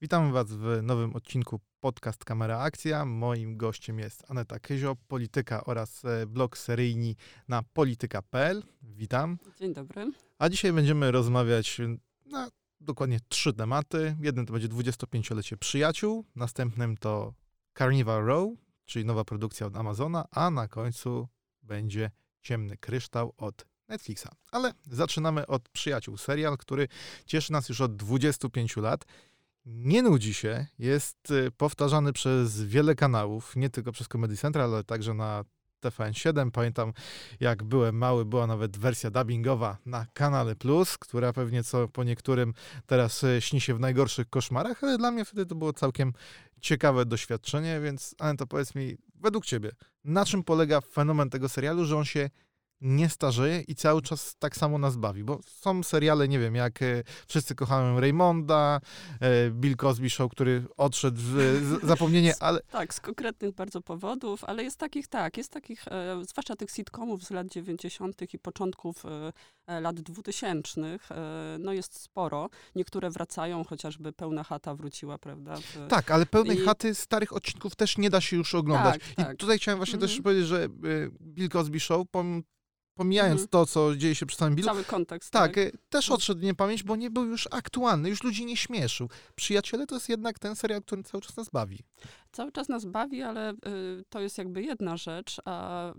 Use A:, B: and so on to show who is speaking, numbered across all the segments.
A: Witam Was w nowym odcinku podcast Kamera Akcja. Moim gościem jest Aneta Kyzio, polityka oraz e, blog seryjni na polityka.pl. Witam.
B: Dzień dobry.
A: A dzisiaj będziemy rozmawiać na dokładnie trzy tematy. Jeden to będzie 25-lecie przyjaciół, następnym to Carnival Row, czyli nowa produkcja od Amazona, a na końcu będzie Ciemny Kryształ od Netflixa. Ale zaczynamy od Przyjaciół, serial, który cieszy nas już od 25 lat nie nudzi się, jest y, powtarzany przez wiele kanałów, nie tylko przez Comedy Central, ale także na TVN7. Pamiętam, jak byłem mały, była nawet wersja dubbingowa na kanale Plus, która pewnie co po niektórym teraz y, śni się w najgorszych koszmarach, ale dla mnie wtedy to było całkiem ciekawe doświadczenie, więc Aneta, powiedz mi, według ciebie, na czym polega fenomen tego serialu, że on się nie starzeje i cały czas tak samo nas bawi, bo są seriale, nie wiem, jak e, Wszyscy kochamy Raymonda, e, Bill Cosby Show, który odszedł w zapomnienie, ale...
B: Tak, z konkretnych bardzo powodów, ale jest takich, tak, jest takich, e, zwłaszcza tych sitcomów z lat 90. i początków lat 2000, no jest sporo. Niektóre wracają, chociażby Pełna Chata wróciła, prawda? W...
A: Tak, ale Pełnej I... Chaty starych odcinków też nie da się już oglądać. Tak, I tak. tutaj chciałem właśnie mhm. też powiedzieć, że Bill Cosby Show, pomimo pomijając mhm. to, co dzieje się przy samym Billu.
B: Cały kontekst.
A: Tak, tak, też mhm. odszedł niepamięć, bo nie był już aktualny, już ludzi nie śmieszył. Przyjaciele to jest jednak ten serial, który cały czas nas bawi.
B: Cały czas nas bawi, ale y, to jest jakby jedna rzecz, a y,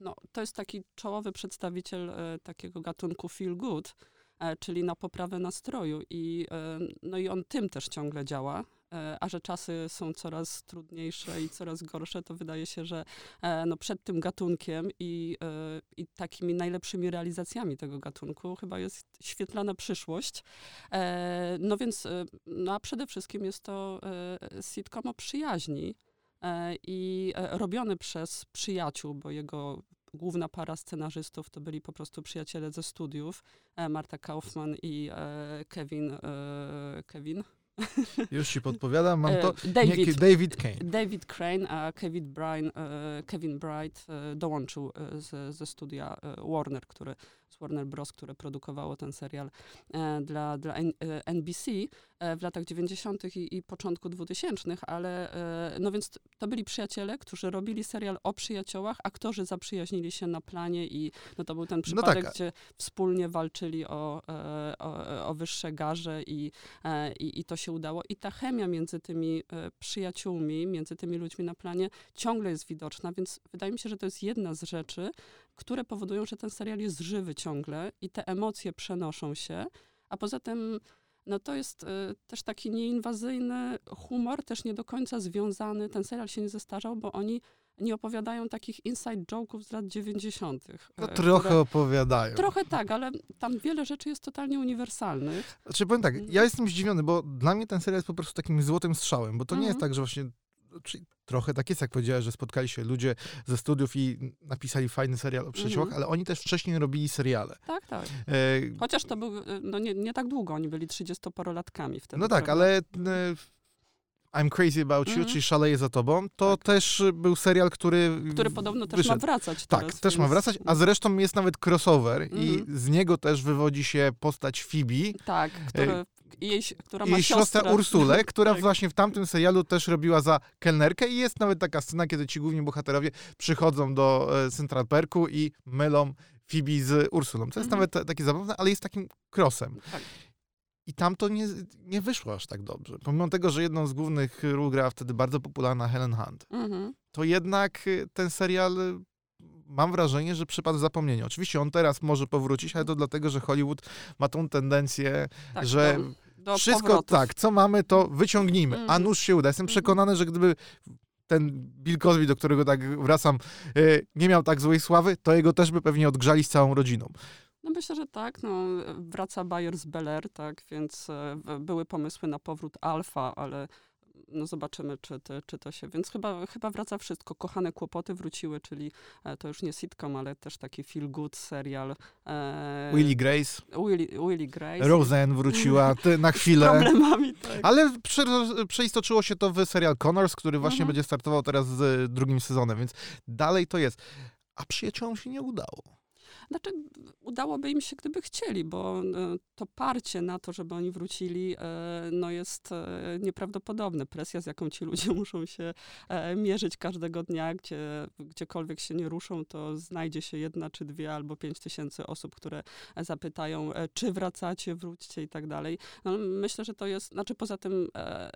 B: no, to jest taki czołowy przedstawiciel y, takiego gatunku feel good, e, czyli na poprawę nastroju i, y, no i on tym też ciągle działa. E, a że czasy są coraz trudniejsze i coraz gorsze, to wydaje się, że e, no przed tym gatunkiem i, e, i takimi najlepszymi realizacjami tego gatunku chyba jest świetlana przyszłość. No więc, no a przede wszystkim jest to sitcom o przyjaźni i robiony przez przyjaciół, bo jego główna para scenarzystów to byli po prostu przyjaciele ze studiów, Marta Kaufman i Kevin, Kevin
A: już ci podpowiadam, mam to.
B: E, David,
A: nie, David Kane.
B: David Crane, a Kevin, Bryan, e, Kevin Bright e, dołączył ze, ze studia Warner, który z Warner Bros., które produkowało ten serial e, dla, dla NBC e, w latach 90. I, i początku 2000, ale e, no więc to byli przyjaciele, którzy robili serial o przyjaciołach, aktorzy zaprzyjaźnili się na planie i no to był ten no przypadek, no tak. gdzie wspólnie walczyli o, o, o wyższe garze i, i, i to się udało. I ta chemia między tymi przyjaciółmi, między tymi ludźmi na planie ciągle jest widoczna, więc wydaje mi się, że to jest jedna z rzeczy, które powodują, że ten serial jest żywy ciągle i te emocje przenoszą się, a poza tym no to jest y, też taki nieinwazyjny humor, też nie do końca związany. Ten serial się nie zestarzał, bo oni nie opowiadają takich inside joke'ów z lat 90.
A: No e, trochę opowiadają.
B: Trochę tak, ale tam wiele rzeczy jest totalnie uniwersalnych.
A: Znaczy powiem tak, ja jestem zdziwiony, bo dla mnie ten serial jest po prostu takim złotym strzałem, bo to nie jest mhm. tak, że właśnie trochę tak jest, jak powiedziałeś, że spotkali się ludzie ze studiów i napisali fajny serial o przyjaciołach, mm ale oni też wcześniej robili seriale.
B: Tak, tak. E... Chociaż to był, no nie, nie tak długo, oni byli 30-parolatkami wtedy.
A: No tak, ale e, I'm Crazy About You, mm czyli Szaleję za tobą, to tak. też był serial, który
B: Który podobno też wyszedł. ma wracać
A: Tak,
B: teraz,
A: też więc... ma wracać, a zresztą jest nawet crossover mm i mhm. z niego też wywodzi się postać Phoebe.
B: Tak, który jej, która ma
A: jej siostra Ursulę, która tak. właśnie w tamtym serialu też robiła za kelnerkę i jest nawet taka scena, kiedy ci główni bohaterowie przychodzą do e, Central Perku i mylą Phoebe z Ursulą. To jest mhm. nawet takie zabawne, ale jest takim crossem. Tak. I tam to nie, nie wyszło aż tak dobrze. Pomimo tego, że jedną z głównych ról grała wtedy bardzo popularna Helen Hunt, mhm. to jednak e, ten serial e, mam wrażenie, że przypadł zapomnienia. Oczywiście on teraz może powrócić, ale to dlatego, że Hollywood ma tą tendencję, tak, że do wszystko powrotów. tak, co mamy, to wyciągnijmy, mm. a mhm. nuż się uda. Jestem mhm. przekonany, że gdyby ten Bill Cosby, do którego tak wracam, e, nie miał tak złej sławy, to jego też by pewnie odgrzali z całą rodziną.
B: No myślę, że tak. No, wraca Bayer z Bel Air, tak, więc e, były pomysły na powrót Alfa, ale no zobaczymy, czy, te, czy to się. Więc chyba, chyba wraca wszystko. Kochane kłopoty wróciły, czyli e, to już nie sitcom, ale też taki feel good serial.
A: E, Willie Grace.
B: Willie, Willie Grace.
A: Roseanne wróciła na chwilę.
B: Problemami, tak.
A: Ale prze, przeistoczyło się to w serial Connors, który właśnie mhm. będzie startował teraz z drugim sezonem, więc dalej to jest. A przyjaciołom się nie udało.
B: Znaczy, udałoby im się, gdyby chcieli, bo e, to parcie na to, żeby oni wrócili, e, no jest e, nieprawdopodobne. Presja, z jaką ci ludzie muszą się mierzyć każdego dnia, gdzie, gdziekolwiek się nie ruszą, to znajdzie się jedna czy dwie albo pięć tysięcy osób, które zapytają, czy wracacie, wróćcie i tak dalej. No, myślę, że to jest, znaczy poza tym,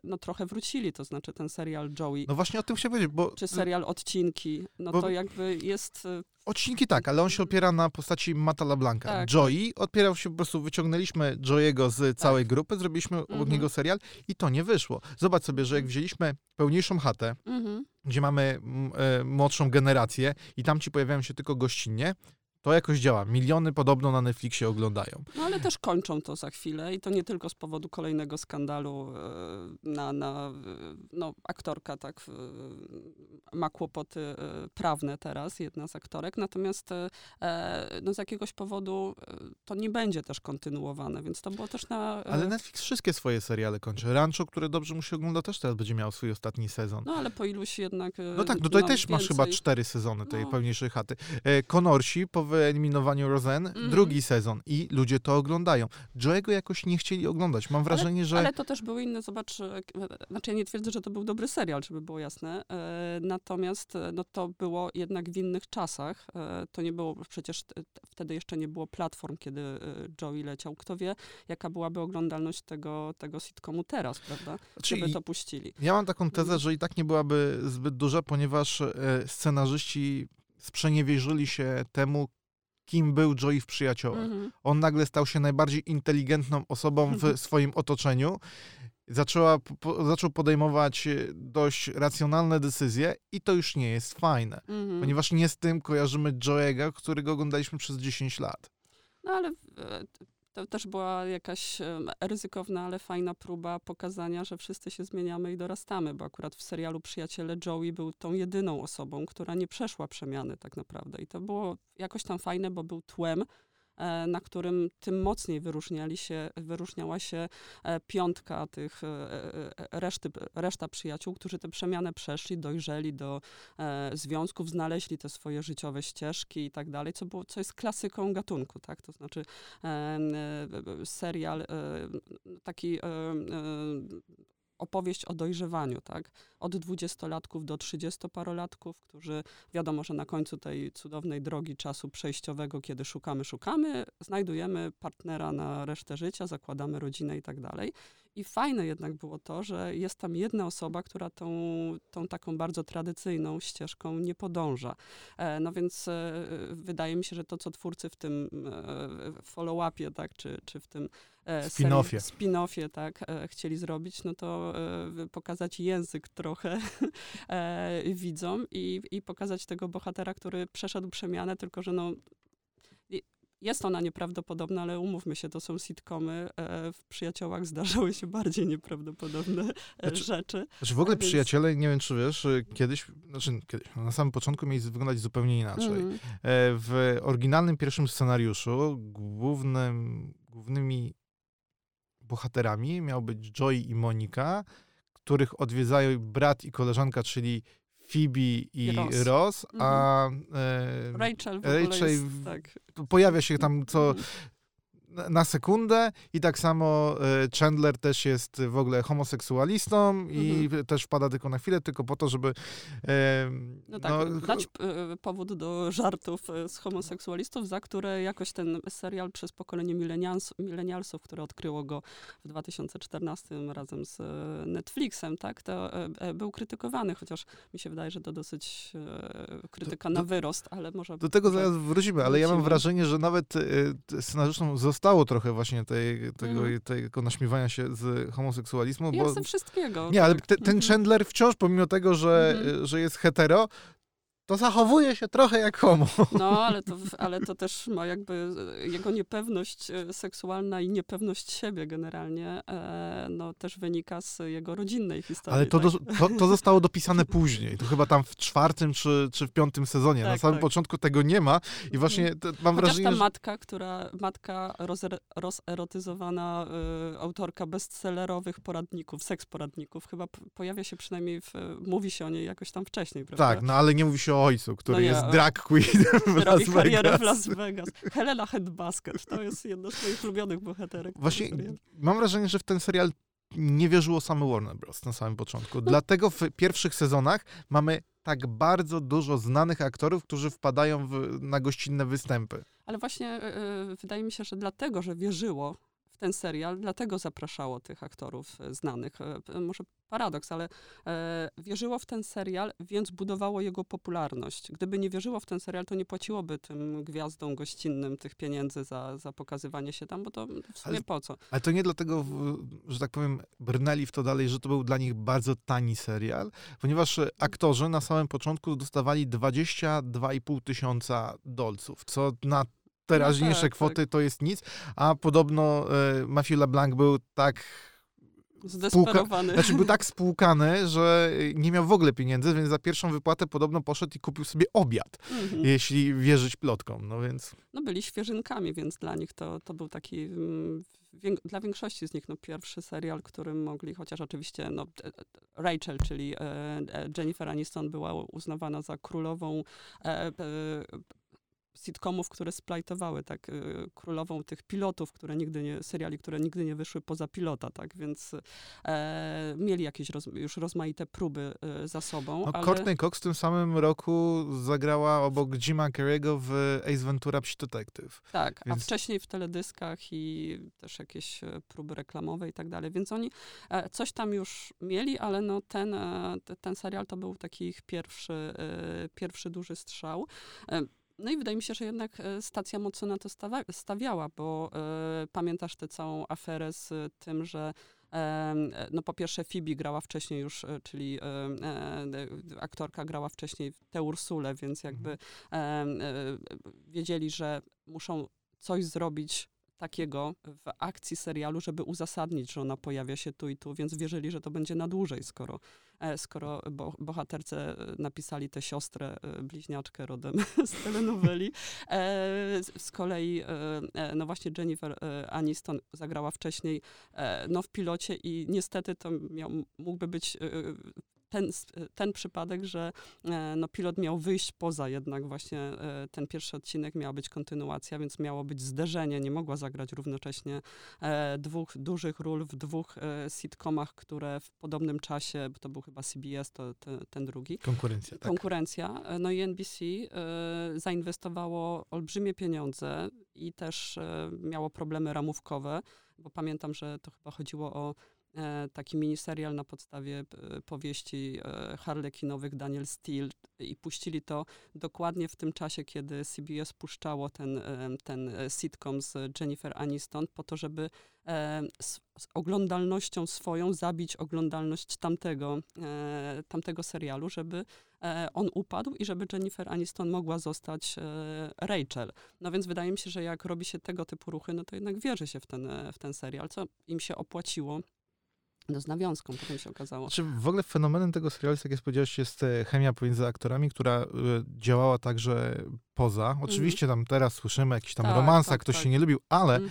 B: no trochę wrócili, to znaczy ten serial Joey.
A: No właśnie o tym chciałem powiedzieć, bo...
B: Czy serial Odcinki, no bo... to jakby jest
A: Odcinki tak, ale on się opiera na postaci Mata LeBlanca. Tak. Joey odpierał się po prostu, wyciągnęliśmy Joey'ego z całej tak. grupy, zrobiliśmy mhm. niego serial i to nie wyszło. Zobacz sobie, że jak wzięliśmy pełniejszą chatę, mhm. gdzie mamy e, młodszą generację i tam ci pojawiają się tylko gościnnie, to jakoś działa. Miliony podobno na Netflixie oglądają.
B: No ale też kończą to za chwilę i to nie tylko z powodu kolejnego skandalu e, na, na no, aktorka tak ma kłopoty e, prawne teraz, jedna z aktorek, natomiast e, no, z jakiegoś powodu to nie będzie też kontynuowane, więc to było też na...
A: Ale Netflix wszystkie swoje seriale kończy. Rancho, które dobrze mu się ogląda, też teraz będzie miał swój ostatni sezon.
B: No ale po iluś jednak...
A: No tak, no tutaj no, też więcej... masz chyba cztery sezony tej no. pełniejszej chaty. Konorsi po wyeliminowaniu Rosen, mm. drugi sezon i ludzie to oglądają. Joe'ego jakoś nie chcieli oglądać. Mam wrażenie,
B: ale,
A: że...
B: Ale to też był inny, zobacz, e, znaczy ja nie twierdzę, że to był dobry serial, żeby było jasne, e, natomiast e, no, to było jednak w innych czasach. E, to nie było, przecież wtedy jeszcze nie było platform, kiedy e, Joey leciał. Kto wie, jaka byłaby oglądalność tego, tego sitcomu teraz, prawda? Czyli żeby to puścili.
A: Ja mam taką tezę, mhm. że i tak nie byłaby zbyt duża, ponieważ scenarzyści sprzeniewierzyli się temu, kim był Joey w Przyjaciołach. -hmm. On nagle stał się najbardziej inteligentną osobą w mhm. swoim otoczeniu. Zaczęła, po, zaczął podejmować e, dość racjonalne decyzje i to już nie jest fajne, -hmm. ponieważ nie z tym kojarzymy Joe'ego, którego oglądaliśmy przez 10 lat.
B: No ale e, to też była jakaś ryzykowna, ale fajna próba pokazania, że wszyscy się zmieniamy i dorastamy, bo akurat w serialu Przyjaciele Joey był tą jedyną osobą, która nie przeszła przemiany tak naprawdę. I to było jakoś tam fajne, bo był tłem, na którym tym mocniej wyróżniali się, wyróżniała się e, piątka tych e, reszty, reszta przyjaciół, którzy tę przemianę przeszli, dojrzeli do związków, znaleźli te swoje życiowe ścieżki i tak dalej, co, było, co jest klasyką gatunku, tak? To znaczy serial taki opowieść o dojrzewaniu, tak? Od dwudziestolatków do trzydziestoparolatków, którzy wiadomo, że na końcu tej cudownej drogi czasu przejściowego, kiedy szukamy, szukamy, znajdujemy partnera na resztę życia, zakładamy rodzinę i tak dalej. I fajne jednak było to, że jest tam jedna osoba, która tą, tą taką bardzo tradycyjną ścieżką nie podąża. E, no więc e, wydaje mi się, że to, co twórcy w tym e, follow-upie, tak, czy, czy w tym
A: spin-offie.
B: spin-offie, tak, chcieli zrobić, no to pokazać język trochę widzom i, i pokazać tego bohatera, który przeszedł przemianę, tylko że no jest ona nieprawdopodobna, ale umówmy się, to są sitcomy. E, w Przyjaciołach zdarzały się bardziej nieprawdopodobne e, znaczy, rzeczy.
A: Znaczy w ogóle więc... Przyjaciele, nie wiem czy wiesz, e, kiedyś, znaczy kiedyś, na samym początku mieli wyglądać zupełnie inaczej. Mm. W oryginalnym pierwszym scenariuszu głównym, głównymi bohaterami miał być Joy i Monika, których odwiedzają brat i koleżanka, czyli Phoebe i Ross, Ross a mhm.
B: e, Rachel, Rachel jest, tak.
A: pojawia się tam co mhm na sekundę i tak samo e, Chandler też jest w ogóle homoseksualistą mhm. i też wpada tylko na chwilę, tylko po to, żeby
B: e, no tak, no, dać e, powód do żartów e, z homoseksualistów, za które jakoś ten serial przez pokolenie milenialsów, które odkryło go w 2014 razem z Netflixem, tak, to był krytykowany, chociaż mi się wydaje, że to dosyć krytyka na wyrost, ale może...
A: Do tego zaraz wrócimy, ale ja mam wrażenie, że nawet scenarzystom został zostało trochę właśnie tej, tego, mm. tego naśmiewania się z homoseksualizmu.
B: Bo... wszystkiego.
A: Nie, ale te, ten mhm. Chandler wciąż, pomimo tego, że, mm. że jest hetero, to zachowuje się trochę jak homo.
B: No, ale to, ale to też ma jakby jego niepewność e, seksualna i niepewność siebie generalnie, e, no też wynika z jego rodzinnej historii.
A: Ale to, tak? to, to, zostało dopisane później. To chyba tam w czwartym czy, czy w piątym sezonie. Tak, Na samym tak. początku tego nie ma i właśnie to, mam
B: Chociaż
A: wrażenie,
B: ta że... matka, która, matka rozer, rozerotyzowana y, autorka bestsellerowych poradników, seks poradników, chyba pojawia się przynajmniej w, mówi się o niej jakoś tam wcześniej, prawda?
A: Tak, no ale nie mówi się o ojcu, który
B: No nie,
A: jest
B: o-
A: drag queen w Las
B: karierę w. Las Vegas. Helena Headbasket, to jest jedna z moich ulubionych bohaterek.
A: Właśnie mam wrażenie, że w ten serial nie wierzyło same Warner Bros. na samym początku.
B: No.
A: Dlatego w pierwszych sezonach mamy tak bardzo dużo znanych aktorów, którzy wpadają w, na gościnne występy.
B: Ale właśnie e, e, wydaje mi się, że dlatego, że wierzyło w ten serial, dlatego zapraszało tych aktorów e, znanych. E, p- Może paradoks, ale e, wierzyło w ten serial, więc budowało jego popularność. Gdyby nie wierzyło w ten serial, to nie płaciłoby tym gwiazdom gościnnym tych pieniędzy za, za pokazywanie się tam, bo to w sumie
A: Ale-
B: po co?
A: Ale to nie dlatego, że tak powiem, brnęli w to dalej, że to był dla nich bardzo tani serial, ponieważ e, aktorzy na samym początku dostawali 22,5 tysiąca dolców, co na teraźniejsze
B: tak,
A: kwoty to jest nic, a podobno e, Matthew LeBlanc był tak
B: Zdesperowany.
A: Znaczy był tak spłukany, że nie miał w ogóle pieniędzy, więc za pierwszą wypłatę podobno poszedł i kupił sobie obiad,
B: Mhm.
A: jeśli wierzyć plotkom. No więc
B: no byli świeżynkami, więc dla nich to, to był taki, mm, dla większości z nich no, pierwszy serial, którym mogli, chociaż oczywiście no, e, e, Rachel, czyli e, e, Jennifer Aniston była uznawana za królową e, e, sitcomów, które splajtowały, tak, e, królową tych pilotów, które nigdy nie, seriali, które nigdy nie wyszły poza pilota, tak, więc e, mieli jakieś roz, już rozmaite próby e, za sobą,
A: no,
B: ale...
A: Courtney Cox w tym samym roku zagrała obok Jima Carrey'ego w Ace Ventura Psi Detective.
B: Tak, a
A: Więc-
B: wcześniej w teledyskach i też jakieś e, próby reklamowe i tak dalej. Więc oni e, coś tam już mieli, ale no ten, e, te- ten serial to był taki ich pierwszy, e, pierwszy duży strzał. No i wydaje mi się, że jednak e, stacja mocno na to stawiała, bo e, pamiętasz tę całą aferę z tym, że e, no po pierwsze Phoebe grała wcześniej już, czyli aktorka grała wcześniej tę Ursulę, więc jakby e, wiedzieli, że muszą coś zrobić takiego w akcji serialu, żeby uzasadnić, że ona pojawia się tu i tu, więc wierzyli, że to będzie na dłużej, skoro, e, skoro bo, bohaterce e, napisali tę siostrę e, bliźniaczkę rodem z telenoweli. Z- kolei, no właśnie Jennifer Aniston zagrała wcześniej no w pilocie i niestety to miał, mógłby być ten, ten przypadek, że e, no, pilot miał wyjść poza jednak właśnie e, ten pierwszy odcinek, miała być kontynuacja, więc miało być zderzenie, nie mogła zagrać równocześnie e, dwóch dużych ról w dwóch sitcomach, które w podobnym czasie, bo to był chyba CBS, to te, ten drugi,
A: Konkurencja, tak.
B: konkurencja. No i NBC zainwestowało olbrzymie pieniądze i też miało problemy ramówkowe, bo pamiętam, że to chyba chodziło o taki miniserial na podstawie e, powieści e, harlekinowych Daniel Steele i puścili to dokładnie w tym czasie, kiedy CBS puszczało ten, e, ten e, sitcom z Jennifer Aniston po to, żeby e, z, oglądalnością swoją zabić oglądalność tamtego, e, tamtego serialu, żeby e, on upadł i żeby Jennifer Aniston mogła zostać e, Rachel. No więc wydaje mi się, że jak robi się tego typu ruchy, no to jednak wierzy się w ten, e, w ten serial, co im się opłaciło. No z nawiązką potem się okazało.
A: Znaczy, w ogóle fenomenem tego serialu, tak jak powiedziałeś, jest e, chemia pomiędzy aktorami, która e, działała także poza. Oczywiście tam teraz słyszymy jakiś tam
B: Mhm. Tak,
A: romansa,
B: tak,
A: ktoś
B: tak.
A: się nie lubił, ale
B: Mm.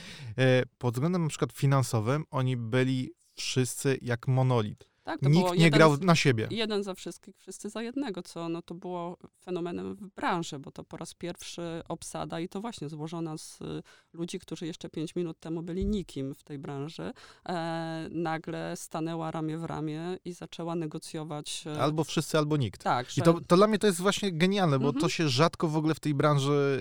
A: pod względem na przykład finansowym oni byli wszyscy jak monolit.
B: Tak,
A: Nikt nie grał
B: z-
A: na siebie.
B: Jeden za wszystkich, wszyscy za jednego, co no, to było fenomenem w branży, bo to po raz pierwszy obsada i to właśnie złożona z y, ludzi, którzy jeszcze pięć minut temu byli nikim w tej branży, e, nagle stanęła ramię w ramię i zaczęła negocjować. e,
A: Albo wszyscy, albo nikt.
B: tak,
A: I
B: że
A: to, to dla mnie to jest właśnie genialne, bo
B: Mhm.
A: to się rzadko w ogóle w tej branży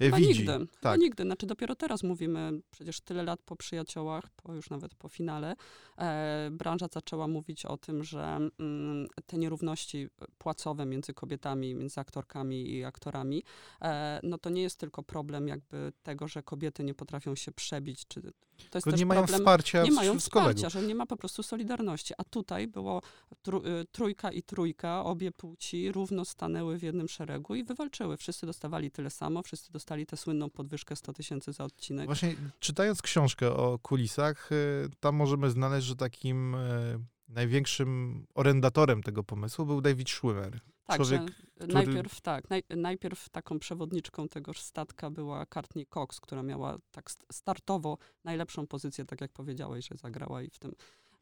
A: y, y, widzi.
B: nigdy,
A: Tak.
B: nigdy. Znaczy dopiero teraz mówimy, przecież tyle lat po przyjaciołach, po już nawet po finale, e, branża zaczęła mówić o tym, że mm, te nierówności płacowe między kobietami, między aktorkami i aktorami, e, no to nie jest tylko problem jakby tego, że kobiety nie potrafią się przebić, czy to jest też
A: nie mają
B: problem
A: wsparcia
B: nie mają wsparcia, że nie ma po prostu solidarności. A tutaj było y, trójka i trójka, obie płci równo stanęły w jednym szeregu i wywalczyły. Wszyscy dostawali tyle samo, wszyscy dostali tę słynną podwyżkę 100 tysięcy za odcinek.
A: Właśnie czytając książkę o kulisach, y, tam możemy znaleźć, że takim y, największym orędatorem tego pomysłu był David Schwimmer.
B: tak,
A: człowiek,
B: że najpierw tak, naj, najpierw taką przewodniczką tegoż statka była Courtney Cox, która miała tak st- startowo najlepszą pozycję, tak jak powiedziałeś, że zagrała i w tym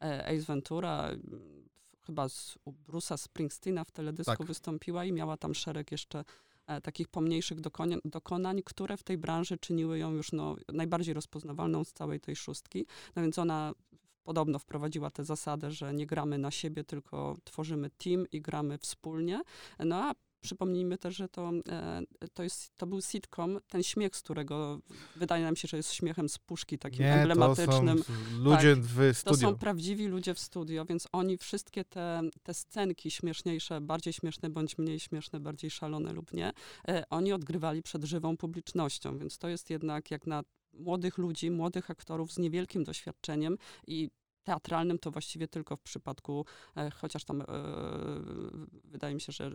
B: e, Ace Ventura, chyba z, u Bruce'a Springsteena w teledysku
A: Tak.
B: wystąpiła i miała tam szereg jeszcze e, takich pomniejszych dokonań, dokonań, które w tej branży czyniły ją już no, najbardziej rozpoznawalną z całej tej szóstki. No więc ona podobno wprowadziła tę zasadę, że nie gramy na siebie, tylko tworzymy team i gramy wspólnie. No a przypomnijmy też, że to, e, to, jest, to był sitcom, ten śmiech, z którego wydaje nam się, że jest śmiechem z puszki, takim
A: Nie, to
B: emblematycznym.
A: są ludzie w
B: To
A: studiu.
B: są prawdziwi ludzie w studio, więc oni wszystkie te, te scenki śmieszniejsze, bardziej śmieszne bądź mniej śmieszne, bardziej szalone lub nie, e, oni odgrywali przed żywą publicznością, więc to jest jednak jak na młodych ludzi, młodych aktorów z niewielkim doświadczeniem i teatralnym to właściwie tylko w przypadku, e, chociaż tam e, wydaje mi się, że e,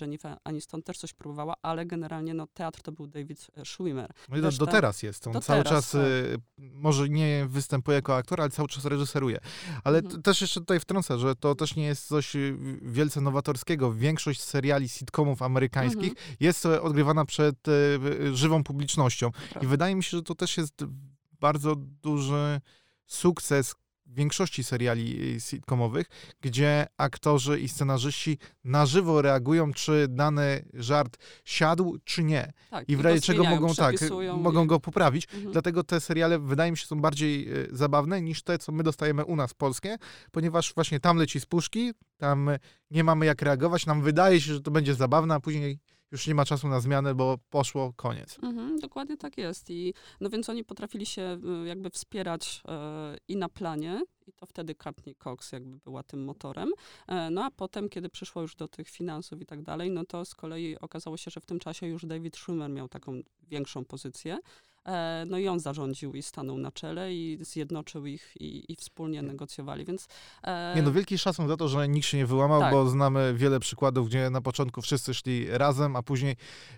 B: Jennifer Aniston też coś próbowała, ale generalnie no, teatr to był David Schwimmer.
A: No i do, do
B: Reszta-
A: teraz jest. On cały
B: teraz,
A: czas
B: tak.
A: może nie występuje jako aktor, ale cały czas reżyseruje. Ale
B: Mhm.
A: też jeszcze tutaj wtrącę, że to też nie jest coś wielce nowatorskiego. Większość seriali sitcomów amerykańskich
B: Mhm.
A: jest odgrywana przed żywą publicznością. I
B: Prawda.
A: wydaje mi się, że to też jest bardzo duży sukces większości seriali y, sitcomowych, gdzie aktorzy i scenarzyści na żywo reagują, czy dany żart siadł, czy nie.
B: Tak,
A: I w razie czego mogą tak, mogą go poprawić.
B: Mhm.
A: Dlatego te seriale wydaje mi się są bardziej y, zabawne niż te, co my dostajemy u nas polskie, ponieważ właśnie tam leci z puszki, tam nie mamy jak reagować, nam wydaje się, że to będzie zabawne, a później już nie ma czasu na zmianę, bo poszło, koniec.
B: Mhm, dokładnie tak jest. I, no więc oni potrafili się y, jakby wspierać e, i na planie, i to wtedy Courtney Cox jakby była tym motorem. E, no a potem, kiedy przyszło już do tych finansów i tak dalej, no to z kolei okazało się, że w tym czasie już David Schwimmer miał taką większą pozycję. E, no i on zarządził i stanął na czele i zjednoczył ich i, i wspólnie negocjowali, więc... E,
A: Nie no, wielki szacun za to, że nikt się nie wyłamał,
B: Tak.
A: bo znamy wiele przykładów, gdzie na początku wszyscy szli razem, a później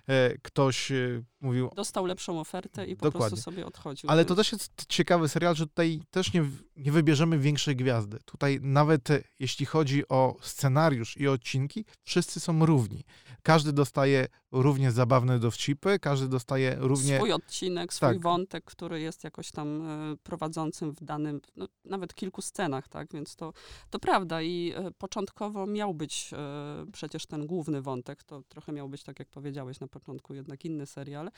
A: e, ktoś mówił,
B: dostał lepszą ofertę i po
A: Dokładnie.
B: prostu sobie odchodził.
A: Ale to też jest ciekawy serial, że tutaj też nie, nie wybierzemy większej gwiazdy. Tutaj nawet jeśli chodzi o scenariusz i odcinki, wszyscy są równi. Każdy dostaje równie zabawne dowcipy, każdy dostaje równie...
B: swój odcinek, swój
A: Tak.
B: wątek, który jest jakoś tam e, prowadzącym w danym, no, nawet kilku scenach, tak, więc to, to prawda i e, początkowo miał być e, przecież ten główny wątek, to trochę miał być, tak jak powiedziałeś na początku, jednak inny serial.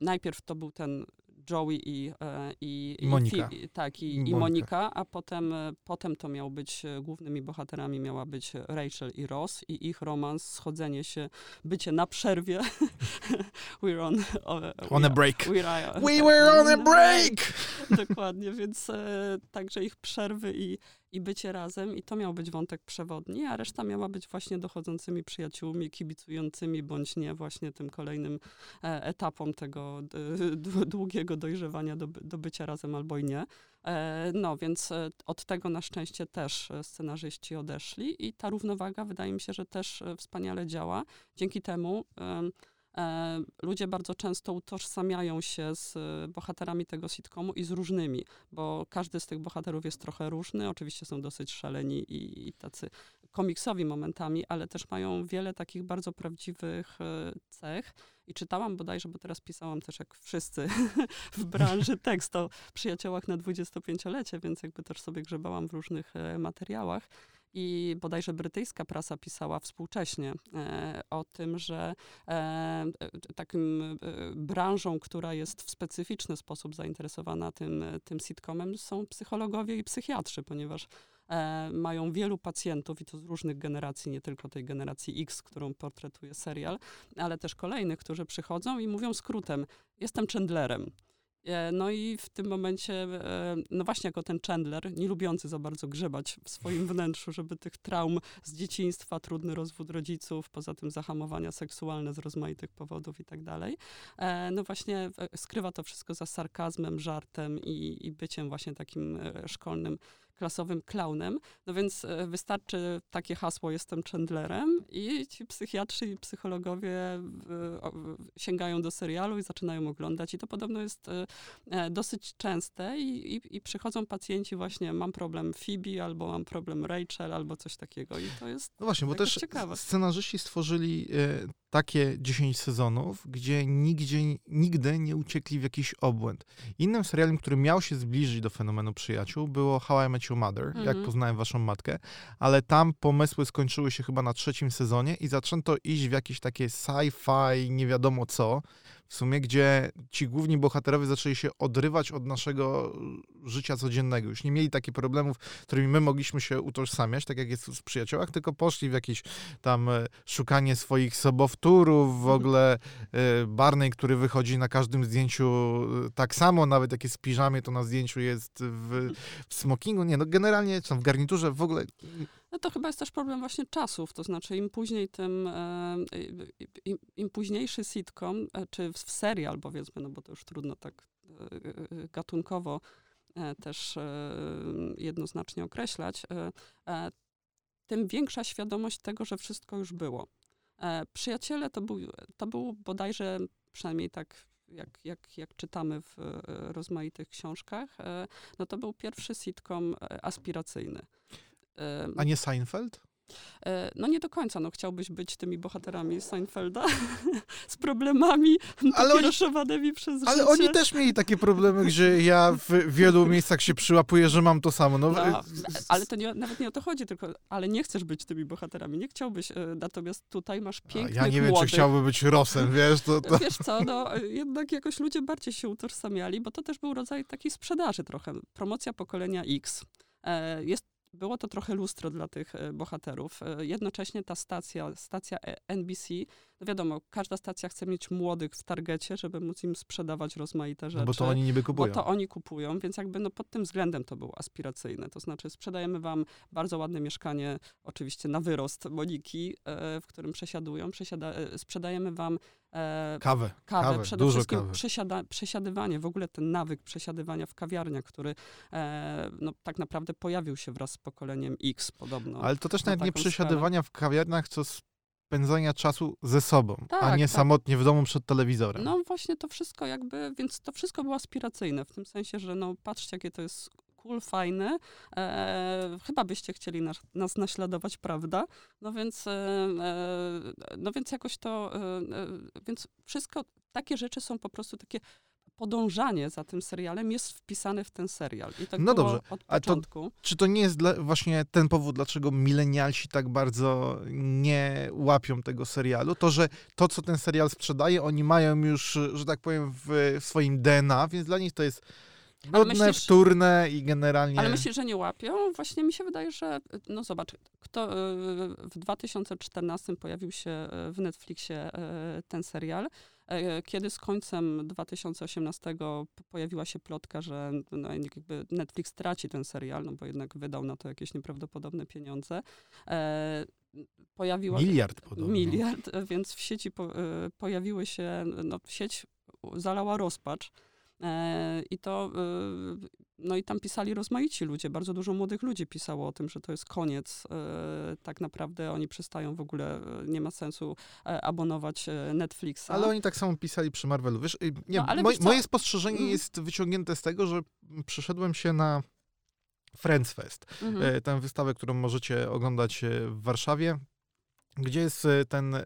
B: Najpierw to był ten Joey i, e, i,
A: I Monika.
B: Phoebe, tak, i,
A: I
B: i
A: Monika.
B: Monika, a potem, e, potem to miał być, e, głównymi bohaterami miała być Rachel i Ross i ich romans, schodzenie się, bycie na przerwie. We're on,
A: On a break.
B: We, are,
A: We were on a break!
B: Dokładnie, więc także ich przerwy i, i bycie razem i to miał być wątek przewodni, a reszta miała być właśnie dochodzącymi przyjaciółmi, kibicującymi bądź nie właśnie tym kolejnym e, etapom tego długiego dojrzewania do, do bycia razem albo i nie. E, no, więc e, od tego na szczęście też scenarzyści odeszli i ta równowaga wydaje mi się, że też wspaniale działa. Dzięki temu em, ludzie bardzo często utożsamiają się z e, bohaterami tego sitcomu i z różnymi, bo każdy z tych bohaterów jest trochę różny. Oczywiście są dosyć szaleni i, i tacy komiksowi momentami, ale też mają wiele takich bardzo prawdziwych e, cech. I czytałam bodajże, bo teraz pisałam też jak wszyscy w branży tekst o przyjaciołach na 25-lecie, więc jakby też sobie grzebałam w różnych e, materiałach. I bodajże brytyjska prasa pisała współcześnie e, o tym, że e, e, takim branżą, która jest w specyficzny sposób zainteresowana tym, tym sitcomem, są psychologowie i psychiatrzy, ponieważ mają wielu pacjentów i to z różnych generacji, nie tylko tej generacji X, którą portretuje serial, ale też kolejnych, którzy przychodzą i mówią skrótem: Jestem Chandlerem. E, No i w tym momencie, e, no właśnie jako ten Chandler, nie lubiący za bardzo grzebać w swoim wnętrzu, żeby tych traum z dzieciństwa, trudny rozwód rodziców, poza tym zahamowania seksualne z rozmaitych powodów i tak dalej, e, no właśnie skrywa to wszystko za sarkazmem, żartem i, i byciem właśnie takim szkolnym, klasowym klaunem. No więc e, wystarczy takie hasło jestem Chandlerem i ci psychiatrzy i psychologowie sięgają do serialu i zaczynają oglądać i to podobno jest e, e, dosyć częste i, i, i przychodzą pacjenci właśnie mam problem Phoebe albo mam problem Rachel albo coś takiego i to jest
A: No właśnie, bo też
B: ciekawe.
A: scenarzyści stworzyli takie 10 sezonów, gdzie nigdzie, nigdy nie uciekli w jakiś obłęd. Innym serialem, który miał się zbliżyć do fenomenu przyjaciół, było How I Met Your Mother, mhm. jak poznałem waszą matkę, ale tam pomysły skończyły się chyba na trzecim sezonie i zaczęto iść w jakieś takie sci-fi, nie wiadomo co, w sumie, gdzie ci główni bohaterowie zaczęli się odrywać od naszego życia codziennego. Już nie mieli takich problemów, którymi my mogliśmy się utożsamiać, tak jak jest w przyjaciołach, tylko poszli w jakieś tam e, szukanie swoich sobowtórów, w mhm. ogóle e, Barney, który wychodzi na każdym zdjęciu e, tak samo, nawet jak jest w piżamie, to na zdjęciu jest w, w smokingu. Nie, no generalnie, czy w garniturze w ogóle
B: no to chyba jest też problem właśnie czasów, to znaczy im później tym, e, im, im późniejszy sitcom, e, czy w serial powiedzmy, no bo to już trudno tak e, gatunkowo też jednoznacznie określać, tym większa świadomość tego, że wszystko już było. Przyjaciele to był, to był bodajże, przynajmniej tak jak, jak, jak czytamy w rozmaitych książkach, no to był pierwszy sitcom aspiracyjny.
A: A nie Seinfeld?
B: E, no nie do końca, no chciałbyś być tymi bohaterami Seinfelda z problemami papieroszowanymi przez
A: Ale życie. oni też mieli takie problemy, gdzie ja w wielu miejscach się przyłapuję, że mam to samo. No, no
B: ale to nie, nawet nie o to chodzi, tylko ale nie chcesz być tymi bohaterami, nie chciałbyś, e, natomiast tutaj masz pięknych
A: Ja nie wiem, czy chciałby być Rosem, wiesz? To, to...
B: Wiesz co, no jednak jakoś ludzie bardziej się utożsamiali, bo to też był rodzaj takiej sprzedaży trochę. Promocja pokolenia X. E, jest było to trochę lustro dla tych e, bohaterów. E, jednocześnie ta stacja, stacja e, NBC, no wiadomo, każda stacja chce mieć młodych w targecie, żeby móc im sprzedawać rozmaite rzeczy. No
A: bo to oni niby kupują.
B: Bo to oni kupują, więc jakby no pod tym względem to było aspiracyjne. To znaczy sprzedajemy wam bardzo ładne mieszkanie, oczywiście na wyrost Moniki, w którym przesiadują. Przesiada, sprzedajemy wam
A: E, kawę.
B: Kawę, kawę przede dużo wszystkim kawy. Przesiada, przesiadywanie, w ogóle ten nawyk przesiadywania w kawiarniach, który e, no, tak naprawdę pojawił się wraz z pokoleniem X podobno.
A: Ale to też nawet nie przesiadywania w kawiarniach, co spędzania czasu ze sobą, tak, a nie tak. samotnie w domu przed telewizorem.
B: No właśnie to wszystko jakby, więc to wszystko było aspiracyjne, w tym sensie, że no patrzcie, jakie to jest cool, fajny. E, chyba byście chcieli nas, nas, naśladować, prawda? No więc, e, e no więc jakoś to, e, e, więc wszystko, takie rzeczy są po prostu takie podążanie za tym serialem jest wpisane w ten serial. I tak no dobrze, od początku.
A: To, czy to nie jest dla, właśnie ten powód, dlaczego milenialsi tak bardzo nie łapią tego serialu? To, że to, co ten serial sprzedaje, oni mają już, że tak powiem, w, w swoim DNA, więc dla nich to jest Nudne, myślisz, wtórne i generalnie...
B: Ale myślisz, że nie łapią? Właśnie mi się wydaje, że... No zobacz, kto, e, w 2014 pojawił się e, w Netflixie e, ten serial, kiedy z końcem 2018 pojawiła się plotka, że no, Netflix traci ten serial, no bo jednak wydał na to jakieś nieprawdopodobne pieniądze.
A: Pojawiła, miliard podobno.
B: Miliard, więc w sieci po, pojawiły się, no sieć zalała rozpacz E, I to, e, no i tam pisali rozmaici ludzie, bardzo dużo młodych ludzi pisało o tym, że to jest koniec. E, tak naprawdę oni przestają w ogóle, nie ma sensu abonować Netflixa.
A: Ale oni tak samo pisali przy Marvelu. Wiesz, nie, no, moj, moje spostrzeżenie mm. jest wyciągnięte z tego, że przyszedłem się na Friends Fest, mhm. tę wystawę, którą możecie oglądać w Warszawie gdzie jest e, ten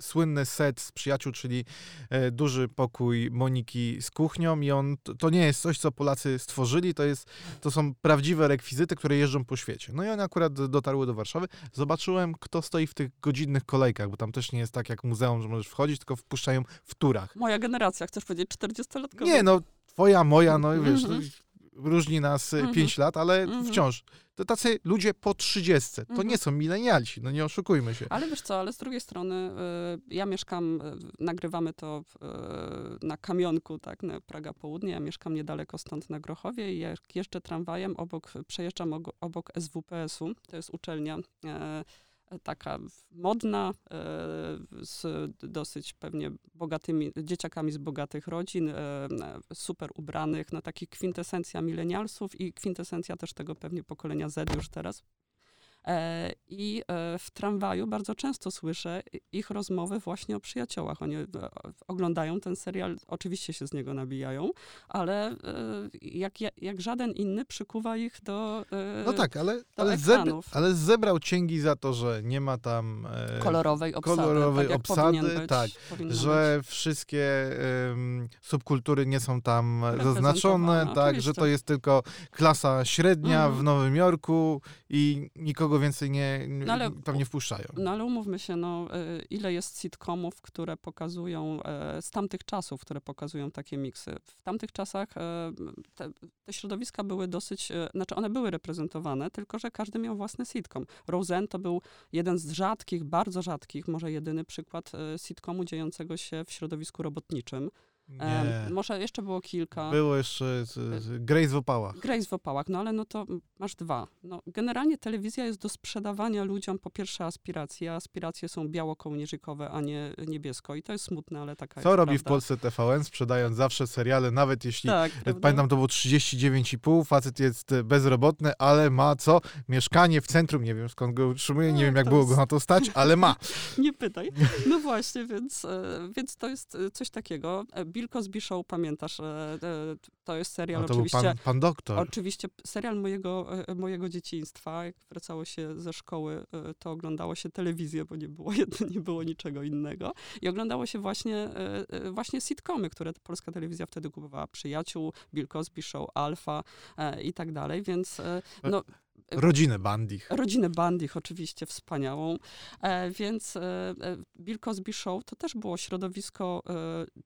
A: słynny set z przyjaciół, czyli e, duży pokój Moniki z kuchnią i on, to nie jest coś, co Polacy stworzyli, to, jest, to są prawdziwe rekwizyty, które jeżdżą po świecie. No i one akurat dotarły do Warszawy. Zobaczyłem, kto stoi w tych godzinnych kolejkach, bo tam też nie jest tak jak muzeum, że możesz wchodzić, tylko wpuszczają w turach.
B: Moja generacja, chcesz powiedzieć 40-latkowa?
A: Nie, no twoja, moja, no wiesz, mm -hmm różni nas mm -hmm. 5 lat, ale mm -hmm. wciąż. To tacy ludzie po 30. To mm -hmm. nie są milenialsi, no nie oszukujmy się.
B: Ale wiesz co, ale z drugiej strony y, ja mieszkam, y, nagrywamy to y, na Kamionku, tak, na Praga Południe, ja mieszkam niedaleko stąd na Grochowie i jak jeżdżę tramwajem, obok, przejeżdżam obok SWPS-u, to jest uczelnia taka modna, e, z dosyć pewnie bogatymi, dzieciakami z bogatych rodzin, e, super ubranych, no taki kwintesencja milenialsów i kwintesencja też tego pewnie pokolenia Z już teraz. E, I e, w tramwaju bardzo często słyszę ich rozmowy właśnie o przyjaciołach. Oni e, oglądają ten serial, oczywiście się z niego nabijają, ale jak, jak żaden inny przykuwa ich do
A: No tak, ale, ale, zeb, ale zebrał cięgi za to, że nie ma tam
B: kolorowej obsady,
A: kolorowej tak obsady być, tak, że być. wszystkie um, subkultury nie są tam zaznaczone, tak, że to jest tylko klasa średnia mm. w Nowym Jorku i nikogo więcej nie, no ale, tam nie wpuszczają.
B: No ale umówmy się, no, e, ile jest sitcomów, które pokazują e, z tamtych czasów, które pokazują takie miksy. W tamtych czasach e, te, te środowiska były dosyć, znaczy one były reprezentowane, tylko że każdy miał własny sitcom. Roseanne to był jeden z rzadkich, bardzo rzadkich, może jedyny przykład sitcomu dziejącego się w środowisku robotniczym.
A: Nie.
B: może jeszcze było kilka.
A: Było jeszcze Grace w opałach.
B: Grace w opałach, no ale no to masz dwa. No, generalnie telewizja jest do sprzedawania ludziom po pierwsze aspiracje, a aspiracje są biało-kołnierzykowe, a nie niebiesko i to jest smutne, ale taka
A: Co
B: jest
A: robi
B: prawda.
A: w Polsce TVN, sprzedając zawsze seriale, nawet jeśli, tak, pamiętam, to było 39,5, facet jest bezrobotny, ale ma co? Mieszkanie w centrum, nie wiem skąd go utrzymuje, nie, nie wiem jak było jest... go na to stać, ale ma.
B: nie pytaj. No właśnie, więc, e, więc to jest e, coś takiego e, Bill Cosby Show, pamiętasz, to jest serial
A: no to
B: oczywiście.
A: Był pan, pan doktor.
B: Oczywiście serial mojego, mojego dzieciństwa. Jak wracało się ze szkoły, to oglądało się telewizję, bo nie było, nie było niczego innego. I oglądało się właśnie, właśnie sitcomy, które polska telewizja wtedy kupowała. Przyjaciół, Bill Cosby Show, Alfa i tak dalej, więc no,
A: Rodzinę Bandich.
B: Rodzinę Bandich, oczywiście, wspaniałą. E, więc e, e, Bill Cosby Show to też było środowisko e,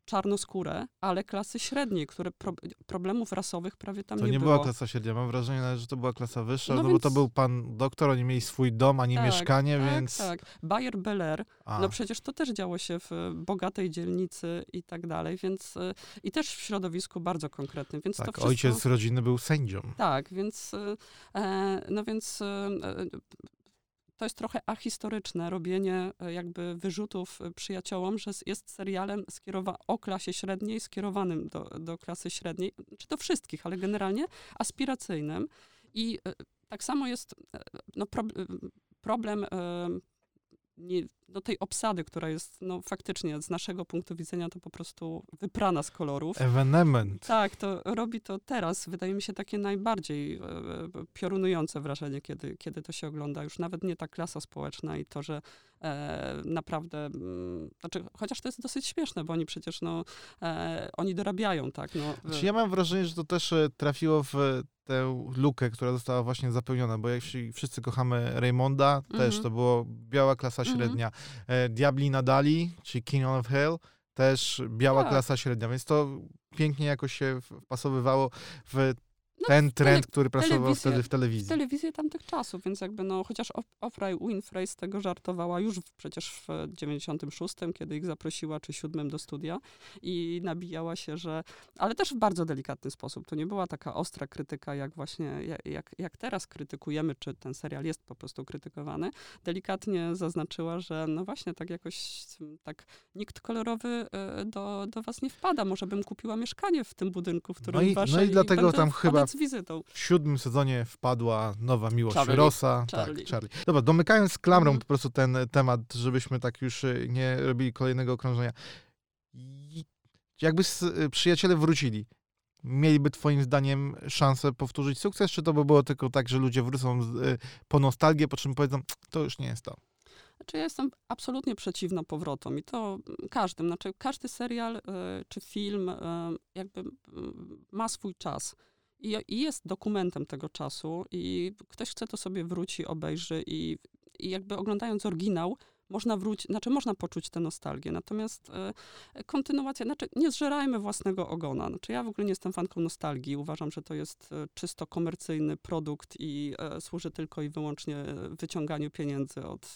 B: czarnoskóre, ale klasy średniej, które pro, problemów rasowych prawie tam
A: to
B: nie,
A: nie
B: było.
A: To nie była klasa średnia. Mam wrażenie, że to była klasa wyższa, no, no więc... bo to był pan doktor, oni mieli swój dom, a nie tak, mieszkanie,
B: tak,
A: więc...
B: Tak, Bayer Bel no przecież to też działo się w bogatej dzielnicy i tak dalej, więc e, i też w środowisku bardzo konkretnym, więc
A: tak,
B: to wszystko...
A: ojciec rodziny był sędzią.
B: Tak, więc e, no więc e, e, to jest trochę ahistoryczne robienie e, jakby wyrzutów przyjaciołom, że jest serialem skierowa- o klasie średniej, skierowanym do, do klasy średniej, czy do wszystkich, ale generalnie aspiracyjnym. I tak samo jest no, pro, problem nie, do tej obsady, która jest no, faktycznie z naszego punktu widzenia to po prostu wyprana z kolorów.
A: Evenement.
B: Tak, to robi to teraz, wydaje mi się takie najbardziej e, e, piorunujące wrażenie, kiedy, kiedy to się ogląda. Już nawet nie ta klasa społeczna i to, że e, naprawdę, m, mm, znaczy, chociaż to jest dosyć śmieszne, bo oni przecież, no, e, oni dorabiają, tak. No,
A: znaczy, ja mam wrażenie, że to też e, trafiło w tę lukę, która została właśnie zapełniona, bo jeśli wszyscy kochamy Raymonda, mm -hmm. też mhm. to było biała klasa mhm. średnia. -hmm. Diabli Nadali, czyli King of Hell, też biała klasa średnia, więc to pięknie jakoś się wpasowywało w no, ten trend, który pracował wtedy w telewizji. W
B: telewizji tamtych czasów, więc jakby no, chociaż Oprah Winfrey z tego żartowała już przecież w 96, kiedy ich zaprosiła, czy 7 do studia i nabijała się, że, ale też w bardzo delikatny sposób. To nie była taka ostra krytyka, jak właśnie, jak, jak teraz krytykujemy, czy ten serial jest po prostu krytykowany. Delikatnie zaznaczyła, że no właśnie, tak jakoś, tak nikt kolorowy e, do, do was nie wpada. Może bym kupiła mieszkanie w tym budynku, w którym
A: no
B: i,
A: No i dlatego tam chyba
B: z wizytą.
A: W siódmym sezonie wpadła nowa miłość Charlie. Rossa. Charlie. Tak, Charlie. Dobra, domykając klamrą mm. po prostu ten temat, żebyśmy tak już y, nie robili kolejnego okrążenia. Jakby y, przyjaciele wrócili, mieliby twoim zdaniem szansę powtórzyć sukces, czy to by było tylko tak, że ludzie wrócą y, po nostalgię, po czym powiedzą, to już nie jest to?
B: Znaczy ja jestem absolutnie przeciwna powrotom i to każdym, znaczy każdy serial czy film jakby ma swój czas i, i jest dokumentem tego czasu i ktoś chce to sobie wróci, obejrzy i, i jakby oglądając oryginał, można wrócić, znaczy można poczuć tę nostalgię, natomiast e, kontynuacja, znaczy nie zżerajmy własnego ogona. Znaczy ja w ogóle nie jestem fanką nostalgii, uważam, że to jest e, czysto komercyjny produkt i e, służy tylko i wyłącznie wyciąganiu pieniędzy od,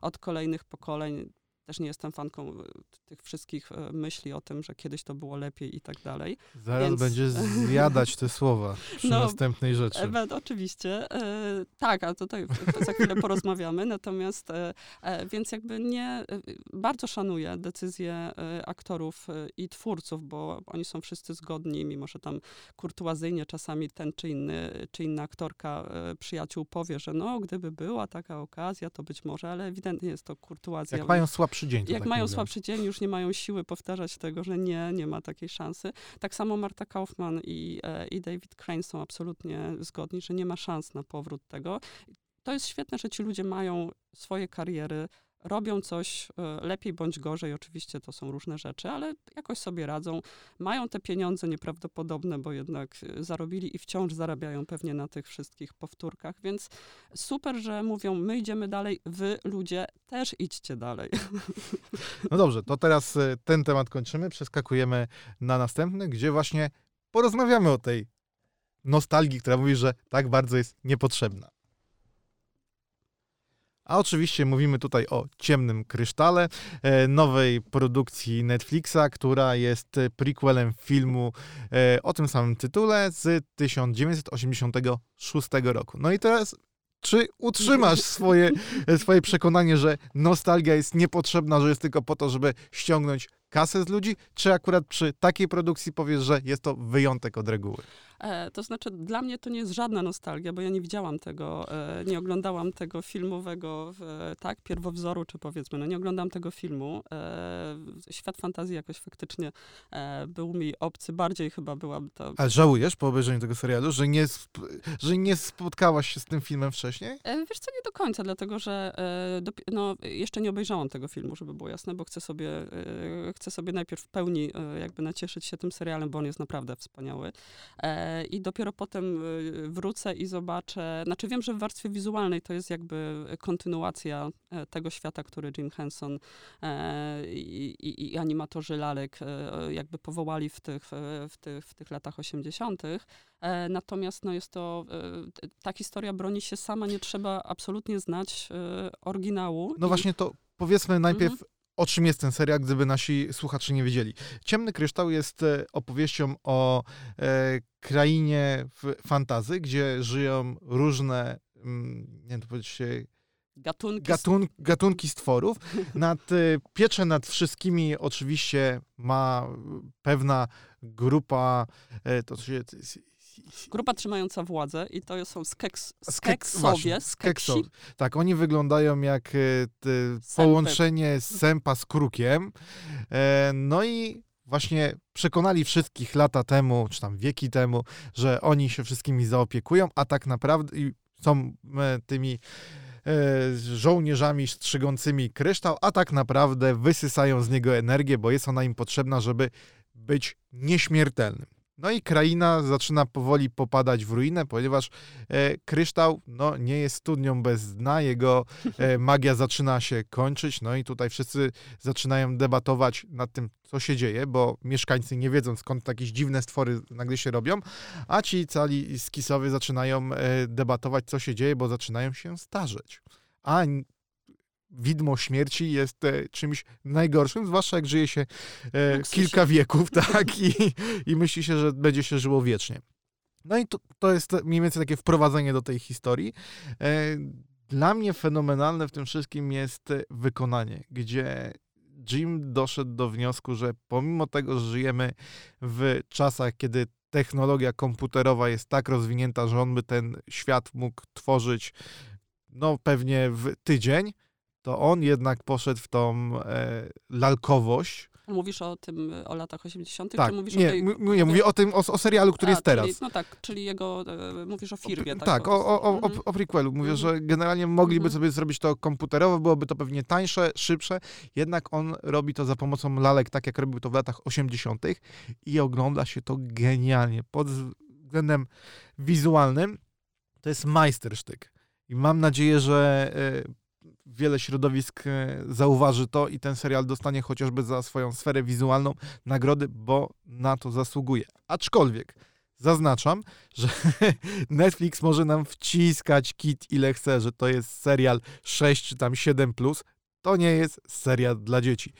B: od kolejnych pokoleń też nie jestem fanką e, tych wszystkich e, myśli o tym, że kiedyś to było lepiej i tak dalej.
A: Zaraz
B: Więc-
A: będzie zjadać te słowa przy
B: No,
A: następnej rzeczy.
B: E, oczywiście. E, tak, a tutaj to za chwilę porozmawiamy. Natomiast, e, e, więc jakby nie, bardzo szanuję decyzje aktorów i twórców, bo oni są wszyscy zgodni, mimo że tam kurtuazyjnie czasami ten czy inny, czy inna aktorka przyjaciół powie, że no, gdyby była taka okazja, to być może, ale ewidentnie jest to kurtuazja.
A: Jak mają słabszy dzień,
B: Jak mają
A: mówią.
B: słabszy dzień, już nie mają siły powtarzać tego, że nie, nie ma takiej szansy. Tak samo Marta Kaufman i, e, i David Crane są absolutnie zgodni, że nie ma szans na powrót tego. To jest świetne, że ci ludzie mają swoje kariery, robią coś e, lepiej bądź gorzej, oczywiście to są różne rzeczy, ale jakoś sobie radzą. Mają te pieniądze nieprawdopodobne, bo jednak e, zarobili i wciąż zarabiają pewnie na tych wszystkich powtórkach, więc super, że mówią, my idziemy dalej, wy ludzie też idźcie dalej.
A: No dobrze, to teraz e, ten temat kończymy, przeskakujemy na następny, gdzie właśnie porozmawiamy o tej nostalgii, która mówi, że tak bardzo jest niepotrzebna. A oczywiście mówimy tutaj o Ciemnym Krysztale, e, nowej produkcji Netflixa, która jest prequelem filmu e, o tym samym tytule z 1986 roku. No i teraz, czy utrzymasz swoje, swoje przekonanie, że nostalgia jest niepotrzebna, że jest tylko po to, żeby ściągnąć kasę z ludzi, czy akurat przy takiej produkcji powiesz, że jest to wyjątek od reguły?
B: E, to znaczy, dla mnie to nie jest żadna nostalgia, bo ja nie widziałam tego, e, nie oglądałam tego filmowego, tak, pierwowzoru, czy powiedzmy, no nie oglądałam tego filmu. E, Świat fantazji jakoś faktycznie e, był mi obcy, bardziej chyba byłam to...
A: Ale żałujesz po obejrzeniu tego serialu, że nie, że nie spotkałaś się z tym filmem wcześniej?
B: E, Wiesz co, nie do końca, dlatego że e, dopi- no, jeszcze nie obejrzałam tego filmu, żeby było jasne, bo chcę sobie, chcę sobie najpierw w pełni e, jakby nacieszyć się tym serialem, bo on jest naprawdę wspaniały. E, I dopiero potem e, wrócę i zobaczę, znaczy wiem, że w warstwie wizualnej to jest jakby kontynuacja tego świata, który Jim Henson i, i, i animatorzy lalek jakby powołali w tych, w tych, w tych latach 80. E, Natomiast no, jest to, ta historia broni się sama, nie trzeba absolutnie znać oryginału.
A: No
B: I-
A: właśnie to powiedzmy najpierw, o czym jest ten serial, gdyby nasi słuchacze nie wiedzieli. Ciemny Kryształ jest e, opowieścią o e, krainie w fantazy, gdzie żyją różne, mm, nie wiem, to powiedzieć,
B: Gatunki.
A: gatun, gatunki stworów. Nad, e, pieczę nad wszystkimi oczywiście ma pewna grupa, to się...
B: Grupa trzymająca władzę i to są skeks,
A: Skek-
B: skeksowie, skeksi.
A: Tak, oni wyglądają jak e, połączenie sępa z krukiem. E, No i właśnie przekonali wszystkich lata temu, czy tam wieki temu, że oni się wszystkimi zaopiekują, a tak naprawdę są e, tymi żołnierzami strzygącymi kryształ, a tak naprawdę wysysają z niego energię, bo jest ona im potrzebna, żeby być nieśmiertelnym. No i kraina zaczyna powoli popadać w ruinę, ponieważ e, kryształ no, nie jest studnią bez dna, jego e, magia zaczyna się kończyć, no i tutaj wszyscy zaczynają debatować nad tym, co się dzieje, bo mieszkańcy nie wiedzą, skąd jakieś dziwne stwory nagle się robią, a ci cali skisowie zaczynają e, debatować, co się dzieje, bo zaczynają się starzeć. A widmo śmierci jest e, czymś najgorszym, zwłaszcza jak żyje się e, kilka wieków, tak, i, i myśli się, że będzie się żyło wiecznie. No i to, to jest mniej więcej takie wprowadzenie do tej historii. E, Dla mnie fenomenalne w tym wszystkim jest wykonanie, gdzie Jim doszedł do wniosku, że pomimo tego, że żyjemy w czasach, kiedy technologia komputerowa jest tak rozwinięta, że on by ten świat mógł tworzyć no pewnie w tydzień, to on jednak poszedł w tą e, lalkowość.
B: Mówisz o tym, o latach 80.,
A: Tak,
B: czy mówisz
A: nie,
B: o tej...
A: m- nie, mówię o tym, o, o serialu, który
B: A,
A: jest teraz.
B: Czyli, no tak, czyli jego, e, mówisz o firmie. Tak,
A: tak, o, o, o.
B: Mhm.
A: o, o prequelu. Mówię,
B: Mhm.
A: że generalnie mogliby
B: Mhm.
A: sobie zrobić to komputerowo, byłoby to pewnie tańsze, szybsze, jednak on robi to za pomocą lalek, tak jak robił to w latach 80. i ogląda się to genialnie. Pod względem wizualnym to jest majstersztyk. I mam nadzieję, że e, wiele środowisk e, zauważy to i ten serial dostanie chociażby za swoją sferę wizualną nagrody, bo na to zasługuje. Aczkolwiek zaznaczam, że Netflix może nam wciskać kit ile chce, że to jest serial 6 czy tam 7+. Plus. To nie jest seria dla dzieci.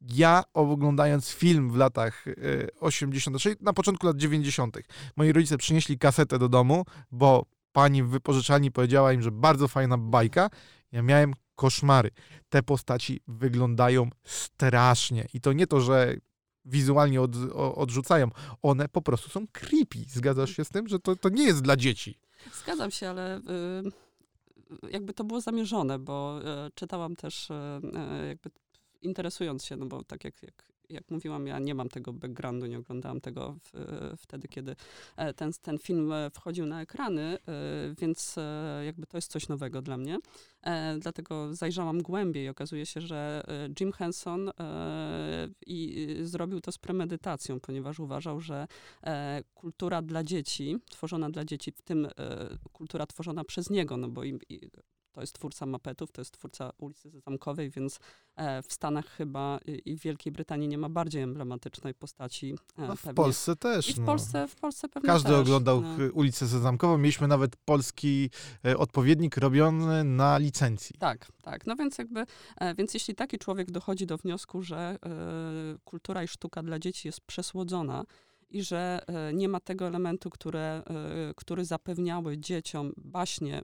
A: Ja oglądając film w latach 80., czyli na początku lat 90., moi rodzice przynieśli kasetę do domu, bo pani w wypożyczalni powiedziała im, że bardzo fajna bajka. Ja miałem koszmary. Te postaci wyglądają strasznie. I to nie to, że wizualnie od, odrzucają. One po prostu są creepy. Zgadzasz się z tym, że to, to nie jest dla dzieci?
B: Zgadzam się, ale y, jakby to było zamierzone, bo y, czytałam też y, jakby interesując się, no bo tak jak, jak jak mówiłam, ja nie mam tego backgroundu, nie oglądałam tego w, wtedy, kiedy e, ten, ten film e, wchodził na ekrany, e, więc jakby to jest coś nowego dla mnie. Dlatego zajrzałam głębiej i okazuje się, że Jim Henson i zrobił to z premedytacją, ponieważ uważał, że kultura dla dzieci, tworzona dla dzieci, w tym kultura tworzona przez niego, no bo im, to jest twórca mapetów, to jest twórca ulicy Zamkowej, więc e, w Stanach chyba i w Wielkiej Brytanii nie ma bardziej emblematycznej postaci.
A: E, no, w. Polsce też.
B: I w, no. Polsce, w Polsce pewnie
A: Każdy
B: też,
A: oglądał no. ulicę Sezamkową. Mieliśmy nawet polski e, odpowiednik robiony na licencji.
B: Tak, tak. No więc jakby, więc jeśli taki człowiek dochodzi do wniosku, że kultura i sztuka dla dzieci jest przesłodzona, i że nie ma tego elementu, które, który zapewniały dzieciom baśnie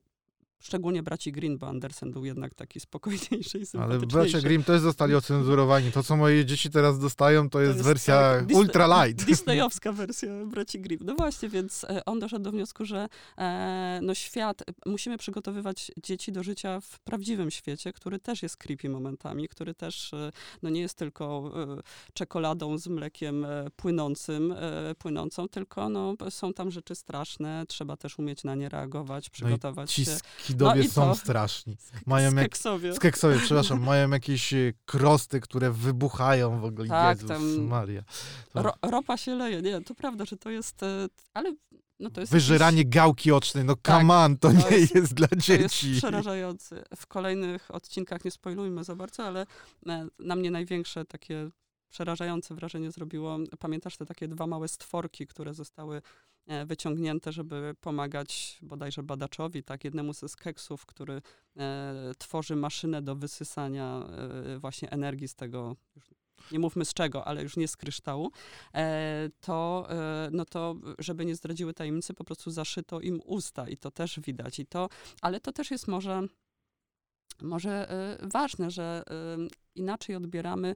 B: Szczególnie braci Green, bo Andersen był jednak taki spokojniejszy i
A: Ale bracia Green też zostali ocenzurowani. To, co moje dzieci teraz dostają, to jest, to jest wersja tak, ultra light.
B: Disneyowska wersja braci Green. No właśnie, więc e, on doszedł do wniosku, że e, no świat, musimy przygotowywać dzieci do życia w prawdziwym świecie, który też jest creepy momentami, który też e, no nie jest tylko e, czekoladą z mlekiem e, płynącym, e, płynącą, tylko no, są tam rzeczy straszne, trzeba też umieć na nie reagować, przygotować
A: no się kidowie no są straszni. Mają
B: skeksowie.
A: Jak, skeksowie, przepraszam, mają jakieś e, krosty, które wybuchają w ogóle. Tak, Jezus tam Maria.
B: Ro, ropa się leje, nie, to prawda, że to jest, e, ale no to
A: jakieś... gałki ocznej, no tak, on, to, to nie jest, jest, dla dzieci. To
B: jest przerażające. W kolejnych odcinkach nie spoilujmy za bardzo, ale e, na mnie największe takie przerażające wrażenie zrobiło, pamiętasz te takie dwa małe stworki, które zostały wyciągnięte, żeby pomagać bodajże badaczowi, tak, jednemu ze skeksów, który e, tworzy maszynę do wysysania e, właśnie energii z tego, nie mówmy z czego, ale już nie z kryształu, e, to, e, no to, żeby nie zdradziły tajemnicy, po prostu zaszyto im usta i to też widać. I to, ale to też jest może, może e, ważne, że inaczej odbieramy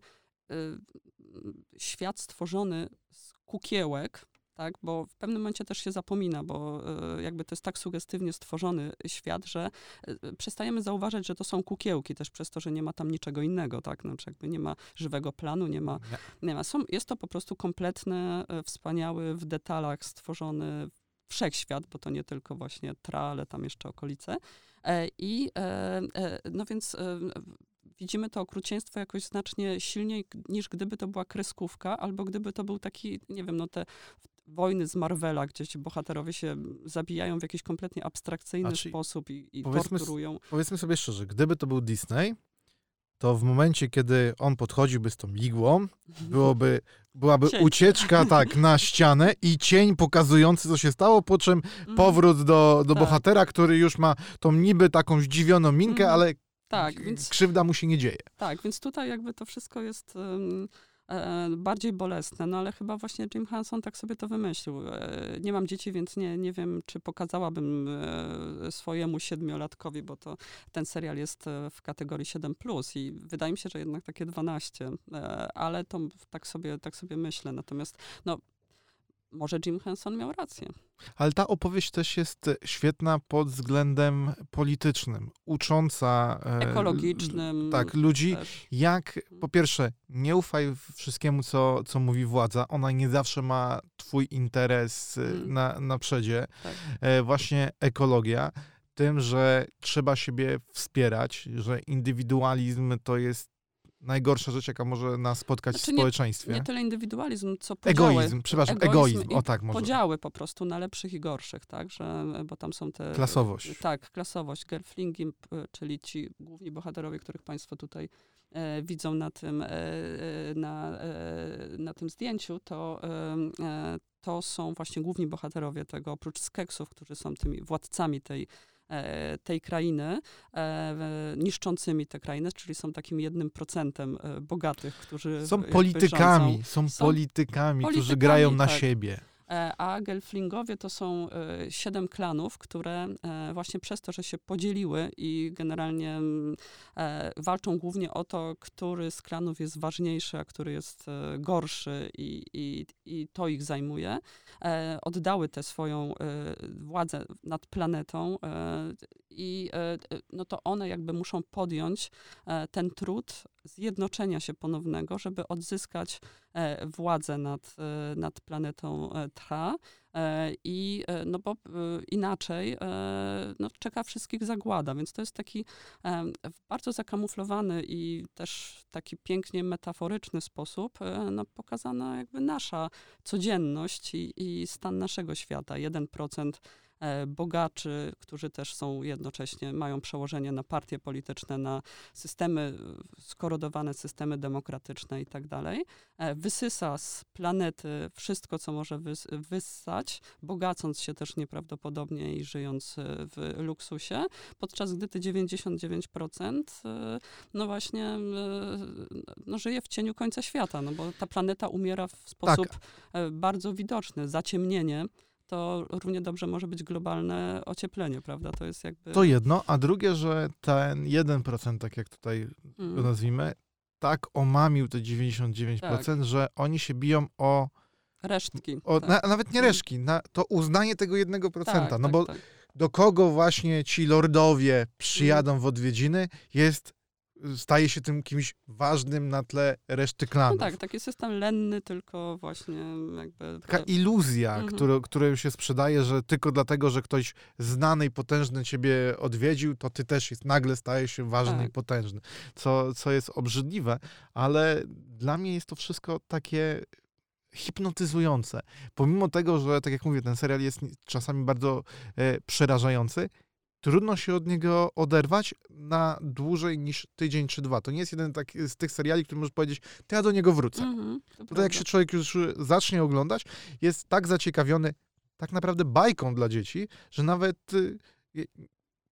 B: świat stworzony z kukiełek, tak? Bo w pewnym momencie też się zapomina, bo y, jakby to jest tak sugestywnie stworzony świat, że y, przestajemy zauważać, że to są kukiełki też przez to, że nie ma tam niczego innego, tak? Znaczy jakby nie ma żywego planu, nie ma, nie ma. Są, jest to po prostu kompletny, wspaniały, w detalach stworzony wszechświat, bo to nie tylko właśnie tra, ale tam jeszcze okolice. E, I e, e, no więc widzimy to okrucieństwo jakoś znacznie silniej niż gdyby to była kreskówka, albo gdyby to był taki, nie wiem, no te wojny z Marvela, gdzie ci bohaterowie się zabijają w jakiś kompletnie abstrakcyjny znaczy, sposób i, i powiedzmy, torturują.
A: Powiedzmy sobie szczerze, gdyby to był Disney, to w momencie, kiedy on podchodziłby z tą igłą, byłoby, byłaby cień. ucieczka tak na ścianę i cień pokazujący, co się stało, po czym mhm. powrót do, do tak. bohatera, który już ma tą niby taką zdziwioną minkę, mhm. ale tak, więc, krzywda mu się nie dzieje.
B: Tak, więc tutaj jakby to wszystko jest... Um, bardziej bolesne, no ale chyba właśnie Jim Henson tak sobie to wymyślił. E, nie mam dzieci, więc nie, nie wiem, czy pokazałabym e, swojemu siedmiolatkowi, bo to ten serial jest w kategorii 7+, i wydaje mi się, że jednak takie 12, ale to tak sobie, tak sobie myślę. Natomiast no, może Jim Henson miał rację.
A: Ale ta opowieść też jest świetna pod względem politycznym, ucząca.
B: E, Ekologicznym.
A: Tak, ludzi, też. jak po pierwsze, nie ufaj wszystkiemu, co, co mówi władza. Ona nie zawsze ma twój interes hmm. na, na przedzie. Tak. E, właśnie ekologia. Tym, że trzeba siebie wspierać, że indywidualizm to jest najgorsza rzecz, jaka może nas spotkać znaczy, w społeczeństwie.
B: Nie, nie tyle indywidualizm, co podziały.
A: Egoizm, przepraszam, egoizm, egoizm. o tak może.
B: Podziały po prostu na lepszych i gorszych, tak, że, bo tam są te...
A: Klasowość.
B: Tak, klasowość. Gerflingi, czyli ci główni bohaterowie, których państwo tutaj e, widzą na tym, e, e na, e, na tym zdjęciu, to, e, e, to są właśnie główni bohaterowie tego, oprócz skeksów, którzy są tymi władcami tej tej krainy, e, niszczącymi tę krainę, czyli są takim jednym procentem e, bogatych, którzy
A: Są politykami, są, są politykami, którzy grają na
B: tak.
A: siebie.
B: E, a Gelflingowie to są e, siedem klanów, które e, właśnie przez to, że się podzieliły i generalnie mm, walczą głównie o to, który z klanów jest ważniejszy, a który jest gorszy i, i, i to ich zajmuje, oddały tę swoją władzę nad planetą i no to one jakby muszą podjąć ten trud zjednoczenia się ponownego, żeby odzyskać e, władzę nad, e, nad planetą e, Tra. I no bo inaczej no, czeka wszystkich zagłada, więc to jest taki bardzo zakamuflowany i też taki pięknie metaforyczny sposób no, pokazana jakby nasza codzienność i, i stan naszego świata. 1% E, bogaczy, którzy też są jednocześnie, mają przełożenie na partie polityczne, na systemy, skorodowane systemy demokratyczne i tak dalej. E, wysysa z planety wszystko, co może wys wyssać, bogacąc się też nieprawdopodobnie i żyjąc e, w luksusie, podczas gdy te 99% no właśnie no żyje w cieniu końca świata, no bo ta planeta umiera w sposób tak. bardzo widoczny. Zaciemnienie to równie dobrze może być globalne ocieplenie, prawda? To jest jakby...
A: To jedno, a drugie, że ten 1%, tak jak tutaj mm. go nazwijmy, tak omamił te 99%, tak. że oni się biją o...
B: Resztki.
A: O,
B: tak.
A: na, nawet nie resztki, na to uznanie tego 1%. Tak, no tak, bo tak. do kogo właśnie ci lordowie przyjadą mm. w odwiedziny, jest staje się tym kimś ważnym na tle reszty klanów.
B: No tak, taki system lenny, tylko właśnie jakby...
A: Taka iluzja, mhm. którą się sprzedaje, że tylko dlatego, że ktoś znany i potężny ciebie odwiedził, to ty też jest, nagle stajesz się ważny tak. i potężny. Co, co jest obrzydliwe, ale dla mnie jest to wszystko takie hipnotyzujące. Pomimo tego, że tak jak mówię, ten serial jest czasami bardzo e, przerażający, trudno się od niego oderwać na dłużej niż tydzień czy dwa. To nie jest jeden tak, z tych seriali, który możesz powiedzieć, to ja do niego wrócę. -hmm, Tutaj jak się człowiek już zacznie oglądać, jest tak zaciekawiony tak naprawdę bajką dla dzieci, że nawet y,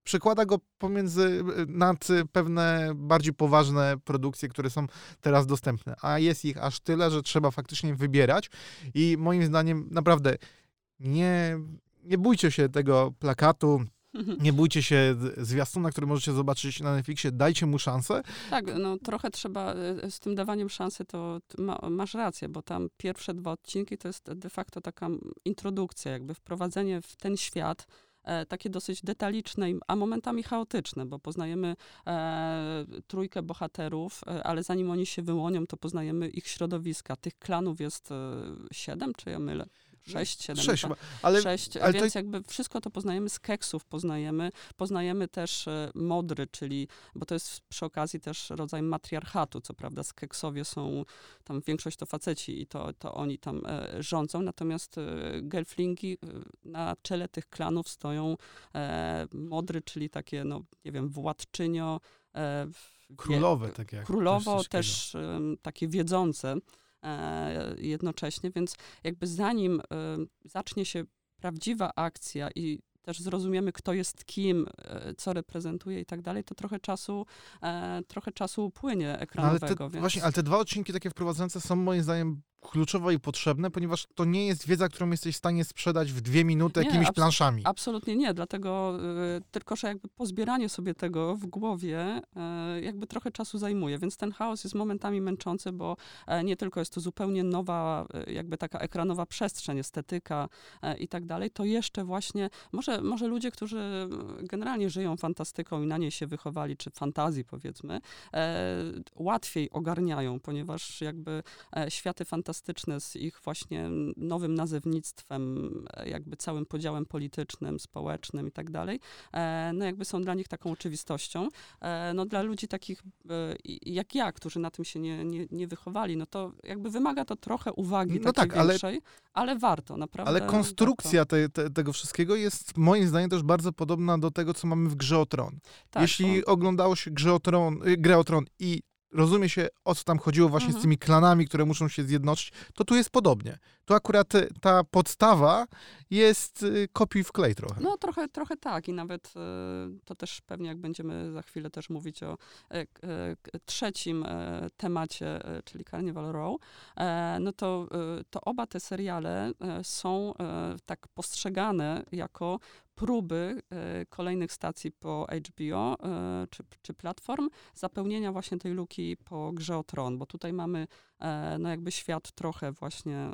A: przekłada go pomiędzy, y, nad pewne bardziej poważne produkcje, które są teraz dostępne. A jest ich aż tyle, że trzeba faktycznie wybierać i moim zdaniem naprawdę nie, nie bójcie się tego plakatu, nie bójcie się zwiastuna, który możecie zobaczyć na Netflixie, dajcie mu szansę.
B: Tak, no trochę trzeba, e, z tym dawaniem szansy to ma, masz rację, bo tam pierwsze dwa odcinki to jest de facto taka introdukcja, jakby wprowadzenie w ten świat, e, takie dosyć detaliczne, a momentami chaotyczne, bo poznajemy e, trójkę bohaterów, e, ale zanim oni się wyłonią, to poznajemy ich środowiska. Tych klanów jest e, siedem, czy ja mylę? Sześć, siedem.
A: Sześć, ale,
B: sześć, ale więc to... jakby wszystko to poznajemy z keksów, poznajemy, poznajemy też e, modry, czyli, bo to jest przy okazji też rodzaj matriarchatu, co prawda z keksowie są, tam większość to faceci i to, to oni tam e, rządzą, natomiast e, gelflingi e, na czele tych klanów stoją e, modry, czyli takie, no nie wiem, władczynio,
A: e, Królowe, tak jak.
B: Królowo, też takie wiedzące. E, jednocześnie, więc jakby zanim e, zacznie się prawdziwa akcja i też zrozumiemy, kto jest kim, e, co reprezentuje i tak dalej, to trochę czasu, trochę czasu upłynie ekranowego.
A: No ale te, więc... Właśnie, ale te dwa odcinki takie wprowadzające są moim zdaniem kluczowe i potrzebne, ponieważ to nie jest wiedza, którą jesteś w stanie sprzedać w dwie minuty nie, jakimiś planszami.
B: Absolutnie nie, dlatego y, tylko, że jakby pozbieranie sobie tego w głowie y, jakby trochę czasu zajmuje, więc ten chaos jest momentami męczący, bo y, nie tylko jest to zupełnie nowa, e, jakby taka ekranowa przestrzeń, estetyka i tak dalej, to jeszcze właśnie, może, może ludzie, którzy generalnie żyją fantastyką i na niej się wychowali, czy fantazji powiedzmy, łatwiej ogarniają, ponieważ jakby światy fantastyczne z ich właśnie nowym nazewnictwem, e, jakby całym podziałem politycznym, społecznym i tak dalej, e, no jakby są dla nich taką oczywistością. E, no dla ludzi takich jak ja, którzy na tym się nie, nie, nie wychowali, no to jakby wymaga to trochę uwagi no tak, większej, ale, ale warto, naprawdę.
A: Ale konstrukcja te, te, tego wszystkiego jest moim zdaniem też bardzo podobna do tego, co mamy w Grze o Tron. Tak, Jeśli on... oglądało się Grze o Tron, y, Grę o Tron i rozumie się, o co tam chodziło właśnie
B: Mhm.
A: z tymi klanami, które muszą się zjednoczyć, to tu jest podobnie. Tu akurat y, ta podstawa jest y, kopiuj w klej trochę.
B: No trochę, trochę tak i nawet e, to też pewnie jak będziemy za chwilę też mówić o e, e, trzecim e, temacie, czyli Carnival Row, no to, to oba te seriale są tak postrzegane jako próby e, kolejnych stacji po HBO e, czy, czy platform zapełnienia właśnie tej luki po Grze o Tron, bo tutaj mamy e, no jakby świat trochę właśnie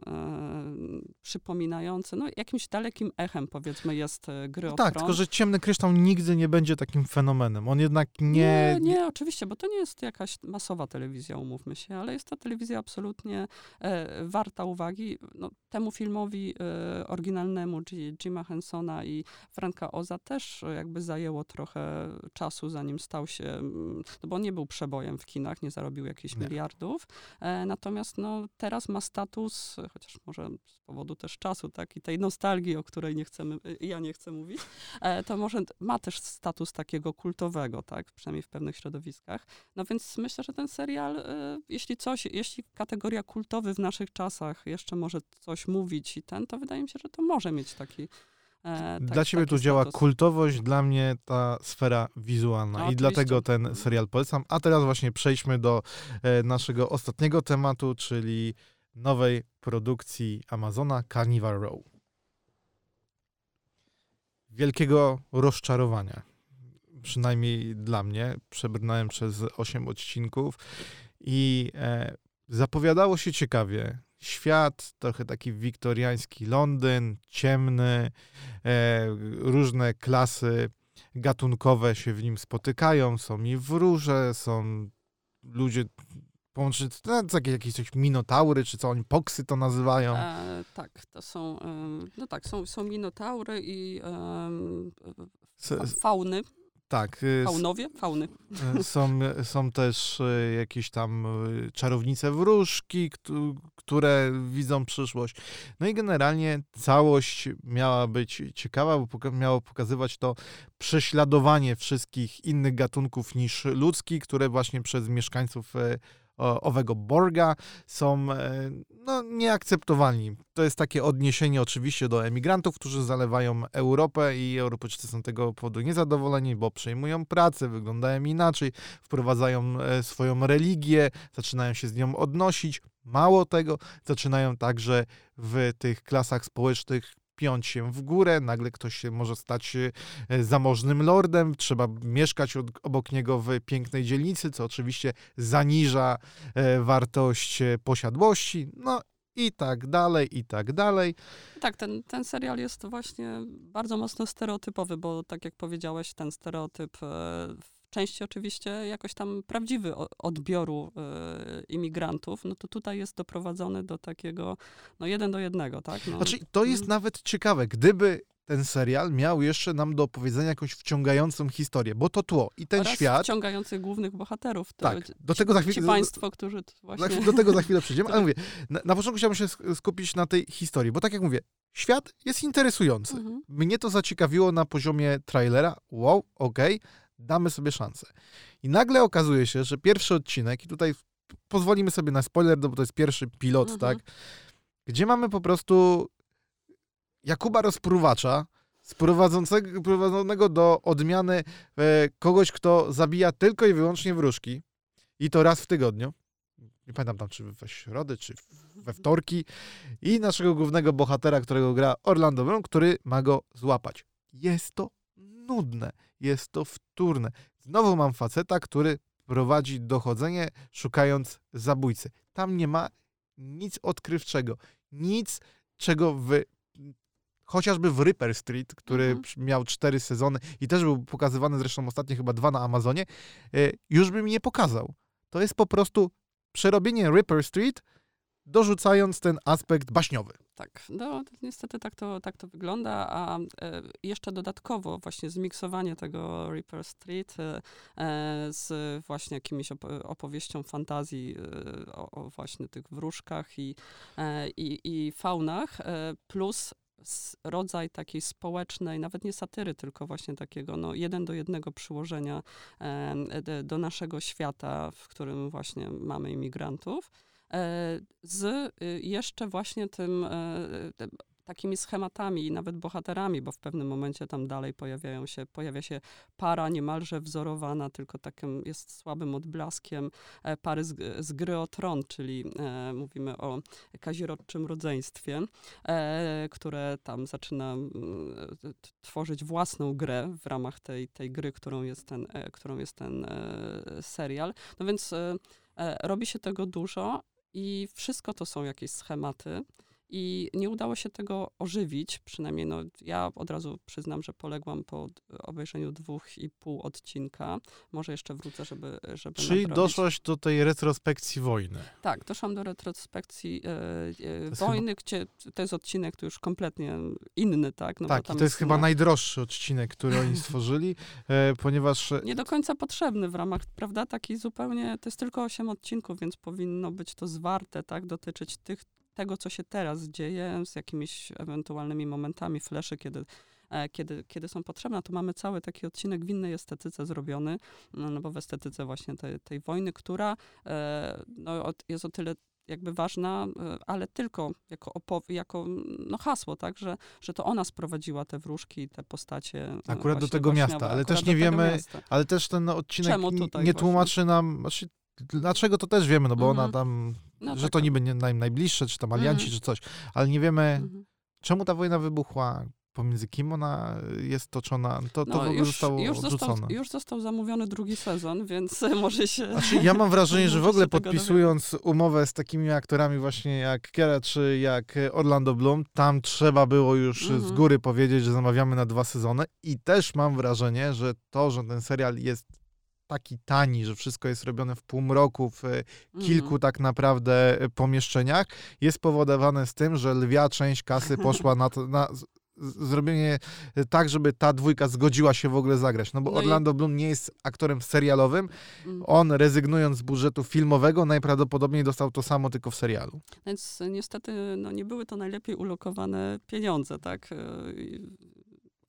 B: przypominający, no jakimś dalekim echem powiedzmy jest Gry o
A: tak,
B: Tron.
A: tylko że Ciemny Kryształ nigdy nie będzie takim fenomenem. On jednak nie...
B: Nie, nie, oczywiście, bo to nie jest jakaś masowa telewizja, umówmy się, ale jest to telewizja absolutnie warta uwagi. No, temu filmowi oryginalnemu Jima Hensona i Franka Oza też e, jakby zajęło trochę czasu, zanim stał się, mm, no bo nie był przebojem w kinach, nie zarobił jakichś
A: Nie.
B: miliardów, e, natomiast no, teraz ma status, chociaż może z powodu też czasu, tak, i tej nostalgii, o której nie chcemy, e, ja nie chcę mówić, e, to może ma też status takiego kultowego, tak, przynajmniej w pewnych środowiskach. No więc myślę, że ten serial, e, jeśli coś, jeśli kategoria kultowy w naszych czasach jeszcze może coś mówić i ten, to wydaje mi się, że to może mieć taki e, tak,
A: Dla ciebie
B: taki
A: tu działa
B: status.
A: kultowość, dla mnie ta sfera wizualna.
B: No,
A: I dlatego ten serial polecam. A teraz właśnie przejdźmy do e, naszego ostatniego tematu, czyli nowej produkcji Amazona Carnival Row. Wielkiego rozczarowania. Przynajmniej dla mnie. Przebrnąłem przez 8 odcinków i e, zapowiadało się ciekawie. Świat, trochę taki wiktoriański Londyn, ciemny, e, różne klasy gatunkowe się w nim spotykają. Są i wróże, są ludzie połączeni, no, takie jakieś coś minotaury, czy co oni, poksy to nazywają.
B: E, tak, to są, no tak, są, są minotaury i fauny,
A: tak, y,
B: faunowie, fauny.
A: E, Są, są też e, jakieś tam czarownice wróżki, któ- które widzą przyszłość. No i generalnie całość miała być ciekawa, bo miało pokazywać to prześladowanie wszystkich innych gatunków niż ludzki, które właśnie przez mieszkańców e, owego Borga są e, no, nieakceptowalni. To jest takie odniesienie oczywiście do emigrantów, którzy zalewają Europę i Europejczycy są tego powodu niezadowoleni, bo przejmują pracę, wyglądają inaczej, wprowadzają e, swoją religię, zaczynają się z nią odnosić. Mało tego, zaczynają także w tych klasach społecznych piąć się w górę, nagle ktoś się może stać e, zamożnym lordem, trzeba mieszkać obok niego w pięknej dzielnicy, co oczywiście zaniża e, wartość e, posiadłości, no i tak dalej, i tak dalej.
B: Tak, ten, ten serial jest właśnie bardzo mocno stereotypowy, bo tak jak powiedziałeś, ten stereotyp części oczywiście jakoś tam prawdziwy odbioru e, imigrantów, no to tutaj jest doprowadzony do takiego, no jeden do jednego, tak? No,
A: Znaczy, to jest
B: Mm.
A: nawet ciekawe, gdyby ten serial miał jeszcze nam do opowiedzenia jakąś wciągającą historię, bo to tło i ten
B: oraz
A: świat,
B: wciągających głównych bohaterów. To
A: tak,
B: ci-
A: do tego za
B: Ci
A: chwilę,
B: państwo, którzy właśnie...
A: do tego za chwilę przejdziemy, ale mówię, na, na początku chciałbym się sk- skupić na tej historii, bo tak jak mówię, świat jest interesujący.
B: Mhm.
A: Mnie to zaciekawiło na poziomie trailera, wow, okej, damy sobie szansę. I nagle okazuje się, że pierwszy odcinek, i tutaj pozwolimy sobie na spoiler, no bo to jest pierwszy pilot,
B: Mhm.
A: tak, gdzie mamy po prostu Jakuba Rozpruwacza, sprowadzącego- prowadzonego do odmiany e, kogoś, kto zabija tylko i wyłącznie wróżki i to raz w tygodniu. Nie pamiętam tam, czy we środę, czy we wtorki. I naszego głównego bohatera, którego gra Orlando Bloom, który ma go złapać. Jest to nudne, jest to wtórne. Znowu mam faceta, który prowadzi dochodzenie, szukając zabójcy. Tam nie ma nic odkrywczego, nic, czego w chociażby w Ripper Street, który
B: Mhm.
A: miał cztery sezony i też był pokazywany zresztą ostatnio chyba dwa na Amazonie, e, już by mi nie pokazał. To jest po prostu przerobienie Ripper Street, dorzucając ten aspekt baśniowy.
B: Tak, no niestety tak to, tak to wygląda, a e, jeszcze dodatkowo właśnie zmiksowanie tego Reaper Street e, e, z właśnie jakimiś op opowieścią fantazji e, o, o właśnie tych wróżkach i, e, i, i faunach, e, plus rodzaj takiej społecznej, nawet nie satyry, tylko właśnie takiego no, jeden do jednego przyłożenia do naszego świata, w którym właśnie mamy imigrantów z jeszcze właśnie tym takimi schematami i nawet bohaterami, bo w pewnym momencie tam dalej pojawiają się, pojawia się para niemalże wzorowana, tylko takim jest słabym odblaskiem e, pary z, z gry o tron, czyli e, mówimy o kazirodczym rodzeństwie, e, które tam zaczyna tworzyć własną grę w ramach tej, tej gry, którą jest ten, e, którą jest ten e, serial. No więc e, robi się tego dużo i wszystko to są jakieś schematy. I nie udało się tego ożywić, przynajmniej no, ja od razu przyznam, że poległam po obejrzeniu dwóch i pół odcinka. Może jeszcze wrócę, żeby. żeby
A: Czyli
B: nadrobić.
A: doszłaś do tej retrospekcji wojny.
B: Tak, doszłam do retrospekcji e, e, wojny, chyba... gdzie to jest odcinek to już kompletnie inny, tak?
A: No tak, i to jest chyba na... najdroższy odcinek, który oni stworzyli, e, ponieważ.
B: Nie do końca potrzebny w ramach, prawda? Taki zupełnie. To jest tylko osiem odcinków, więc powinno być to zwarte, tak? Dotyczyć tych tego, co się teraz dzieje, z jakimiś ewentualnymi momentami, fleszy, kiedy e, kiedy, kiedy są potrzebne, to mamy cały taki odcinek w innej estetyce zrobiony, no, no bo w estetyce właśnie tej, tej wojny, która e, no, jest o tyle jakby ważna, e, ale tylko jako, opow- jako no hasło, tak, że, że to ona sprowadziła te wróżki, te postacie.
A: Akurat do tego miasta, ale też nie wiemy, ale też ten odcinek nie tłumaczy nam, znaczy Dlaczego to też wiemy, no bo ona mhm. tam, no że tak, to niby nie, naj, najbliższe, czy tam alianci, mhm. czy coś, ale nie wiemy, mhm. czemu ta wojna wybuchła, pomiędzy kim ona jest toczona, to, to no, już, zostało
B: już. Został, już został zamówiony drugi sezon, więc może się...
A: Znaczy, ja mam wrażenie, że w ogóle podpisując umowę z takimi aktorami właśnie jak Kiera czy jak Orlando Bloom, tam trzeba było już mhm. z góry powiedzieć, że zamawiamy na dwa sezony i też mam wrażenie, że to, że ten serial jest taki tani, że wszystko jest robione w półmroku, w e, kilku mm. tak naprawdę e, pomieszczeniach, jest powodowane z tym, że lwia część kasy poszła na, to, na zrobienie e, tak, żeby ta dwójka zgodziła się w ogóle zagrać. No bo no Orlando i... Bloom nie jest aktorem serialowym. Mm. On rezygnując z budżetu filmowego najprawdopodobniej dostał to samo tylko w serialu.
B: Więc niestety no, nie były to najlepiej ulokowane pieniądze, tak?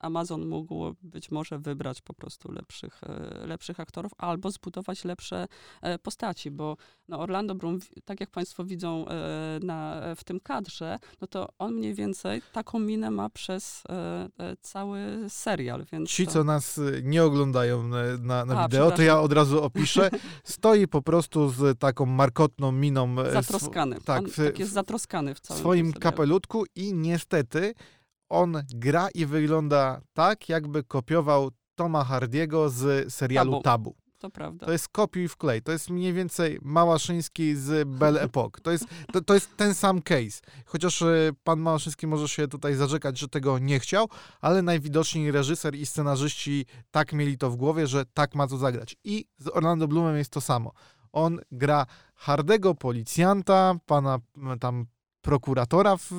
B: Amazon mógł być może wybrać po prostu lepszych, e, lepszych aktorów albo zbudować lepsze e, postaci, bo no Orlando Bloom, tak jak Państwo widzą e, na, w tym kadrze, no to on mniej więcej taką minę ma przez cały serial. Więc
A: Ci,
B: to...
A: co nas nie oglądają na, na, A, wideo, to ja od razu opiszę. Stoi po prostu z taką markotną miną.
B: Zatroskany. Tak, on, tak jest zatroskany w całym
A: w swoim kapelutku i niestety on gra i wygląda tak, jakby kopiował Toma Hardiego z serialu Tabu. Tabu.
B: To prawda.
A: To jest kopiuj w klej. To jest mniej więcej Małaszyński z Belle Epoque. To jest, to, to jest ten sam case. Chociaż e, pan Małaszyński może się tutaj zarzekać, że tego nie chciał, ale najwidoczniej reżyser i scenarzyści tak mieli to w głowie, że tak ma to zagrać. I z Orlando Bloomem jest to samo. On gra hardego policjanta, pana tam prokuratora w,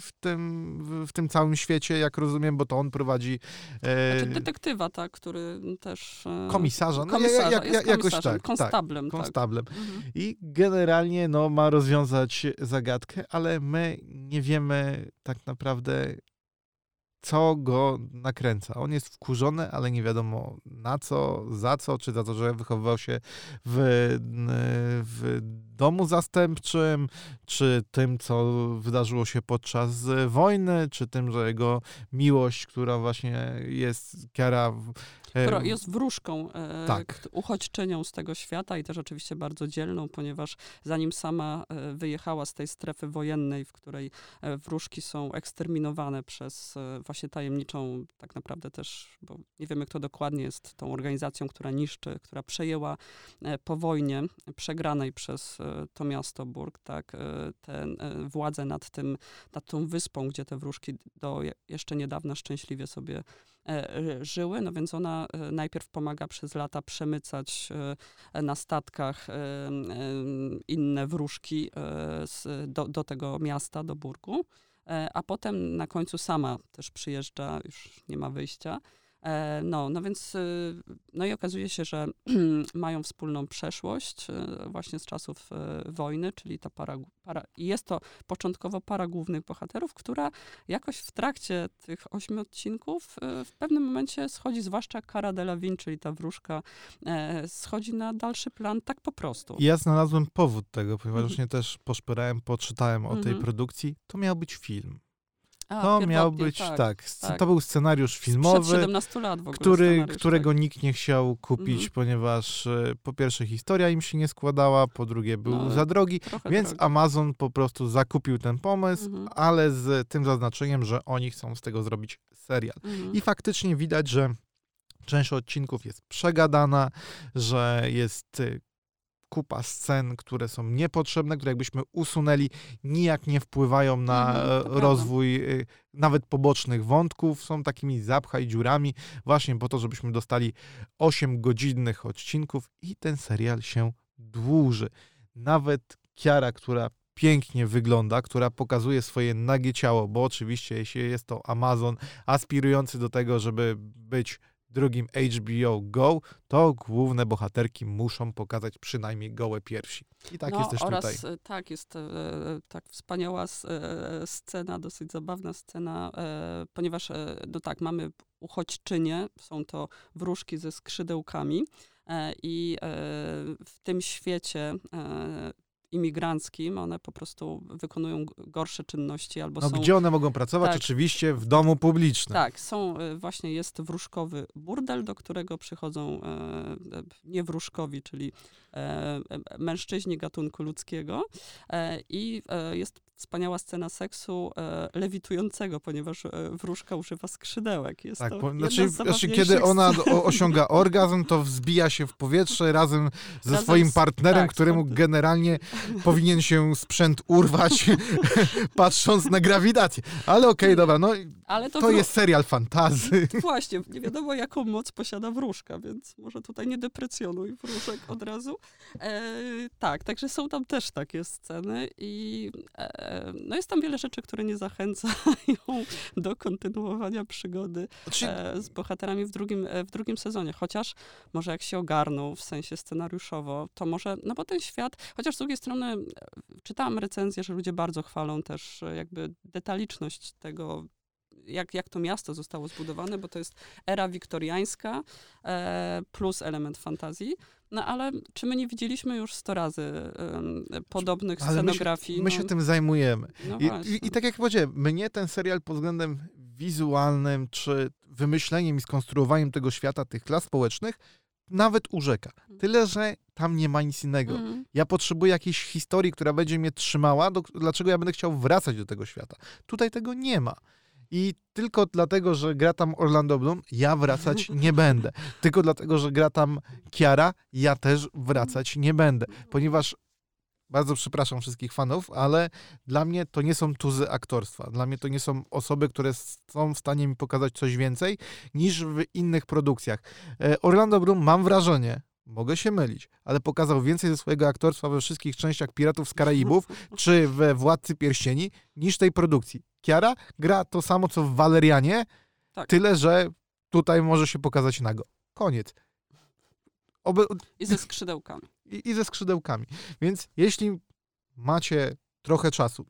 A: w, tym, w, tym całym świecie, jak rozumiem, bo to on prowadzi...
B: E... Znaczy detektywa, tak, który też...
A: E... Komisarza, no komisarza, jak, jak, jakoś tak. tak.
B: Konstablem.
A: Tak, konstablem. Tak. Mhm. I generalnie no, ma rozwiązać zagadkę, ale my nie wiemy tak naprawdę co go nakręca. On jest wkurzony, ale nie wiadomo na co, za co, czy za to, że wychowywał się w, w domu zastępczym, czy tym, co wydarzyło się podczas wojny, czy tym, że jego miłość, która właśnie jest Kiara
B: która jest wróżką, e, tak. uchodźczynią z tego świata i też oczywiście bardzo dzielną, ponieważ zanim sama e, wyjechała z tej strefy wojennej, w której e, wróżki są eksterminowane przez właśnie tajemniczą, tak naprawdę też, bo nie wiemy kto dokładnie jest tą organizacją, która niszczy, która przejęła po wojnie przegranej przez to miasto Burg, tak, tę władzę nad tym, nad tą wyspą, gdzie te wróżki do jeszcze niedawna szczęśliwie sobie żyły, no więc ona e, najpierw pomaga przez lata przemycać e, na statkach inne wróżki do, do tego miasta, do Burgu, a potem na końcu sama też przyjeżdża, już nie ma wyjścia, E, no, no więc, y, no i okazuje się, że mają wspólną przeszłość y, właśnie z czasów y, wojny, czyli ta para, para, jest to początkowo para głównych bohaterów, która jakoś w trakcie tych ośmiu odcinków w pewnym momencie schodzi, zwłaszcza Cara Delevingne, czyli ta wróżka, e, schodzi na dalszy plan tak po prostu.
A: Ja znalazłem powód tego, ponieważ mhm. właśnie też poszperałem, poczytałem o tej
B: Mhm.
A: produkcji. To miał być film.
B: A,
A: To miał być,
B: tak.
A: tak,
B: tak.
A: to był scenariusz filmowy,
B: 17 lat w ogóle
A: który,
B: scenariusz,
A: którego
B: tak.
A: nikt nie chciał kupić,
B: Mhm.
A: ponieważ e, po pierwsze historia im się nie składała, po drugie był
B: No,
A: za drogi, więc
B: drogi.
A: Amazon po prostu zakupił ten pomysł,
B: Mhm.
A: ale z tym zaznaczeniem, że oni chcą z tego zrobić serial.
B: Mhm.
A: I faktycznie widać, że część odcinków jest przegadana, że jest y, kupa scen, które są niepotrzebne, które jakbyśmy usunęli, nijak nie wpływają na
B: Mhm,
A: e,
B: prawda.
A: rozwój y, nawet pobocznych wątków. Są takimi zapchaj dziurami, właśnie po to, żebyśmy dostali 8 godzinnych odcinków i ten serial się dłuży. Nawet Kiara, która pięknie wygląda, która pokazuje swoje nagie ciało, bo oczywiście jeśli jest to Amazon aspirujący do tego, żeby być drugim HBO Go, to główne bohaterki muszą pokazać przynajmniej gołe piersi. I tak
B: no,
A: jest też
B: oraz,
A: tutaj.
B: e, Tak, jest e, tak wspaniała e, scena, dosyć zabawna scena, e, ponieważ, e, no tak, mamy uchodźczynie, są to wróżki ze skrzydełkami e, i w tym świecie imigranckim one po prostu wykonują gorsze czynności albo
A: No,
B: są...
A: gdzie one mogą pracować?
B: tak.
A: Oczywiście w domu publicznym.
B: Tak, są, e, właśnie jest wróżkowy burdel, do którego przychodzą e, e, niewróżkowi, czyli e, e, mężczyźni gatunku ludzkiego e, i jest wspaniała scena seksu e, lewitującego, ponieważ e, wróżka używa skrzydełek. Jest
A: Tak,
B: to
A: znaczy, znaczy kiedy ona o, osiąga orgazm, to wzbija się w powietrze razem ze
B: Razem
A: swoim partnerem,
B: tak,
A: któremu generalnie powinien się sprzęt urwać, patrząc na grawitację. Ale okej, dobra, no
B: Ale to,
A: to
B: wró-
A: jest serial fantazy.
B: Właśnie, nie wiadomo jaką moc posiada wróżka, więc może tutaj nie deprecjonuj wróżek od razu. E, tak, także są tam też takie sceny i e, no jest tam wiele rzeczy, które nie zachęcają do kontynuowania przygody
A: Znaczy,
B: e, z bohaterami w drugim, e, w drugim sezonie. Chociaż może jak się ogarną w sensie scenariuszowo, to może, no bo ten świat, chociaż z drugiej strony e, czytałam recenzję, że ludzie bardzo chwalą też e, jakby detaliczność tego, jak, jak to miasto zostało zbudowane, bo to jest era wiktoriańska e, plus element fantazji. No ale czy my nie widzieliśmy już sto razy em, podobnych
A: Ale my się-
B: scenografii?
A: my
B: no,
A: się tym zajmujemy.
B: no
A: I, i, I tak jak powiedziałem, mnie ten serial pod względem wizualnym, czy wymyśleniem i skonstruowaniem tego świata, tych klas społecznych, nawet urzeka. Tyle, że tam nie ma nic innego.
B: Mhm.
A: Ja potrzebuję jakiejś historii, która będzie mnie trzymała, do, dlaczego ja będę chciał wracać do tego świata. Tutaj tego nie ma. I tylko dlatego, że gra tam Orlando Bloom, ja wracać nie będę. Tylko dlatego, że gra tam Kiara, ja też wracać nie będę. Ponieważ bardzo przepraszam wszystkich fanów, ale dla mnie to nie są tuzy aktorstwa. Dla mnie to nie są osoby, które są w stanie mi pokazać coś więcej niż w innych produkcjach. E, Orlando Bloom, mam wrażenie, mogę się mylić, ale pokazał więcej ze swojego aktorstwa we wszystkich częściach Piratów z Karaibów czy we Władcy Pierścieni niż tej produkcji. Kiara gra to samo, co w Walerianie,
B: Tak.
A: tyle, że tutaj może się pokazać nago. Koniec. Oby,
B: I ze skrzydełkami.
A: i, i ze skrzydełkami. Więc jeśli macie trochę czasu,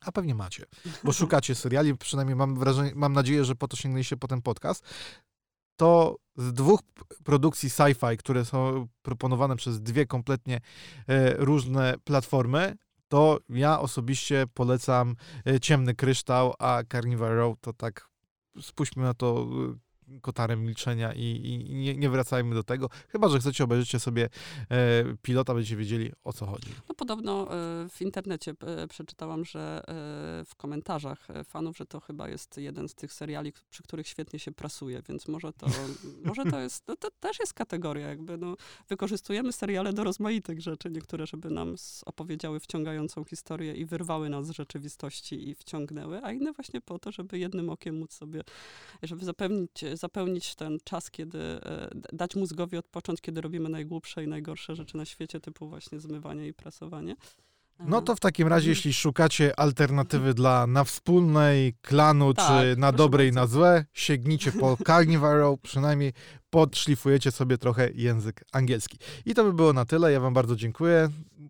A: a pewnie macie, bo szukacie seriali, przynajmniej mam wrażenie, mam nadzieję, że po to sięgnęliście po ten podcast, to z dwóch produkcji sci-fi, które są proponowane przez dwie kompletnie e, różne platformy, to ja osobiście polecam e, Ciemny Kryształ, a Carnival Row to tak spuśćmy na to e, kotarem milczenia i, i nie, nie wracajmy do tego. Chyba, że chcecie obejrzycie sobie e, pilota, będziecie wiedzieli o co chodzi.
B: No podobno e, w internecie e, przeczytałam, że w komentarzach fanów, że to chyba jest jeden z tych seriali, przy których świetnie się prasuje, więc może to, może to jest, no to też jest kategoria jakby, no, wykorzystujemy seriale do rozmaitych rzeczy, niektóre, żeby nam opowiedziały wciągającą historię i wyrwały nas z rzeczywistości i wciągnęły, a inne właśnie po to, żeby jednym okiem móc sobie, żeby zapewnić, zapełnić ten czas, kiedy, e, dać mózgowi odpocząć, kiedy robimy najgłupsze i najgorsze rzeczy na świecie, typu właśnie zmywanie i prasowanie.
A: No to w takim razie, jeśli szukacie alternatywy dla na wspólnej, klanu,
B: Tak,
A: czy na dobre i na złe, sięgnijcie po Carnival przynajmniej podszlifujecie sobie trochę język angielski. I to by było na tyle. Ja wam bardzo dziękuję.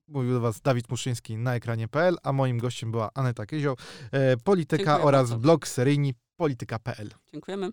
A: Mówił do was Dawid Muszyński na ekranie.pl, a moim gościem była Aneta Kyzioł, e, polityka
B: Dziękuję
A: oraz
B: bardzo.
A: blog seryjni polityka.pl.
B: Dziękujemy.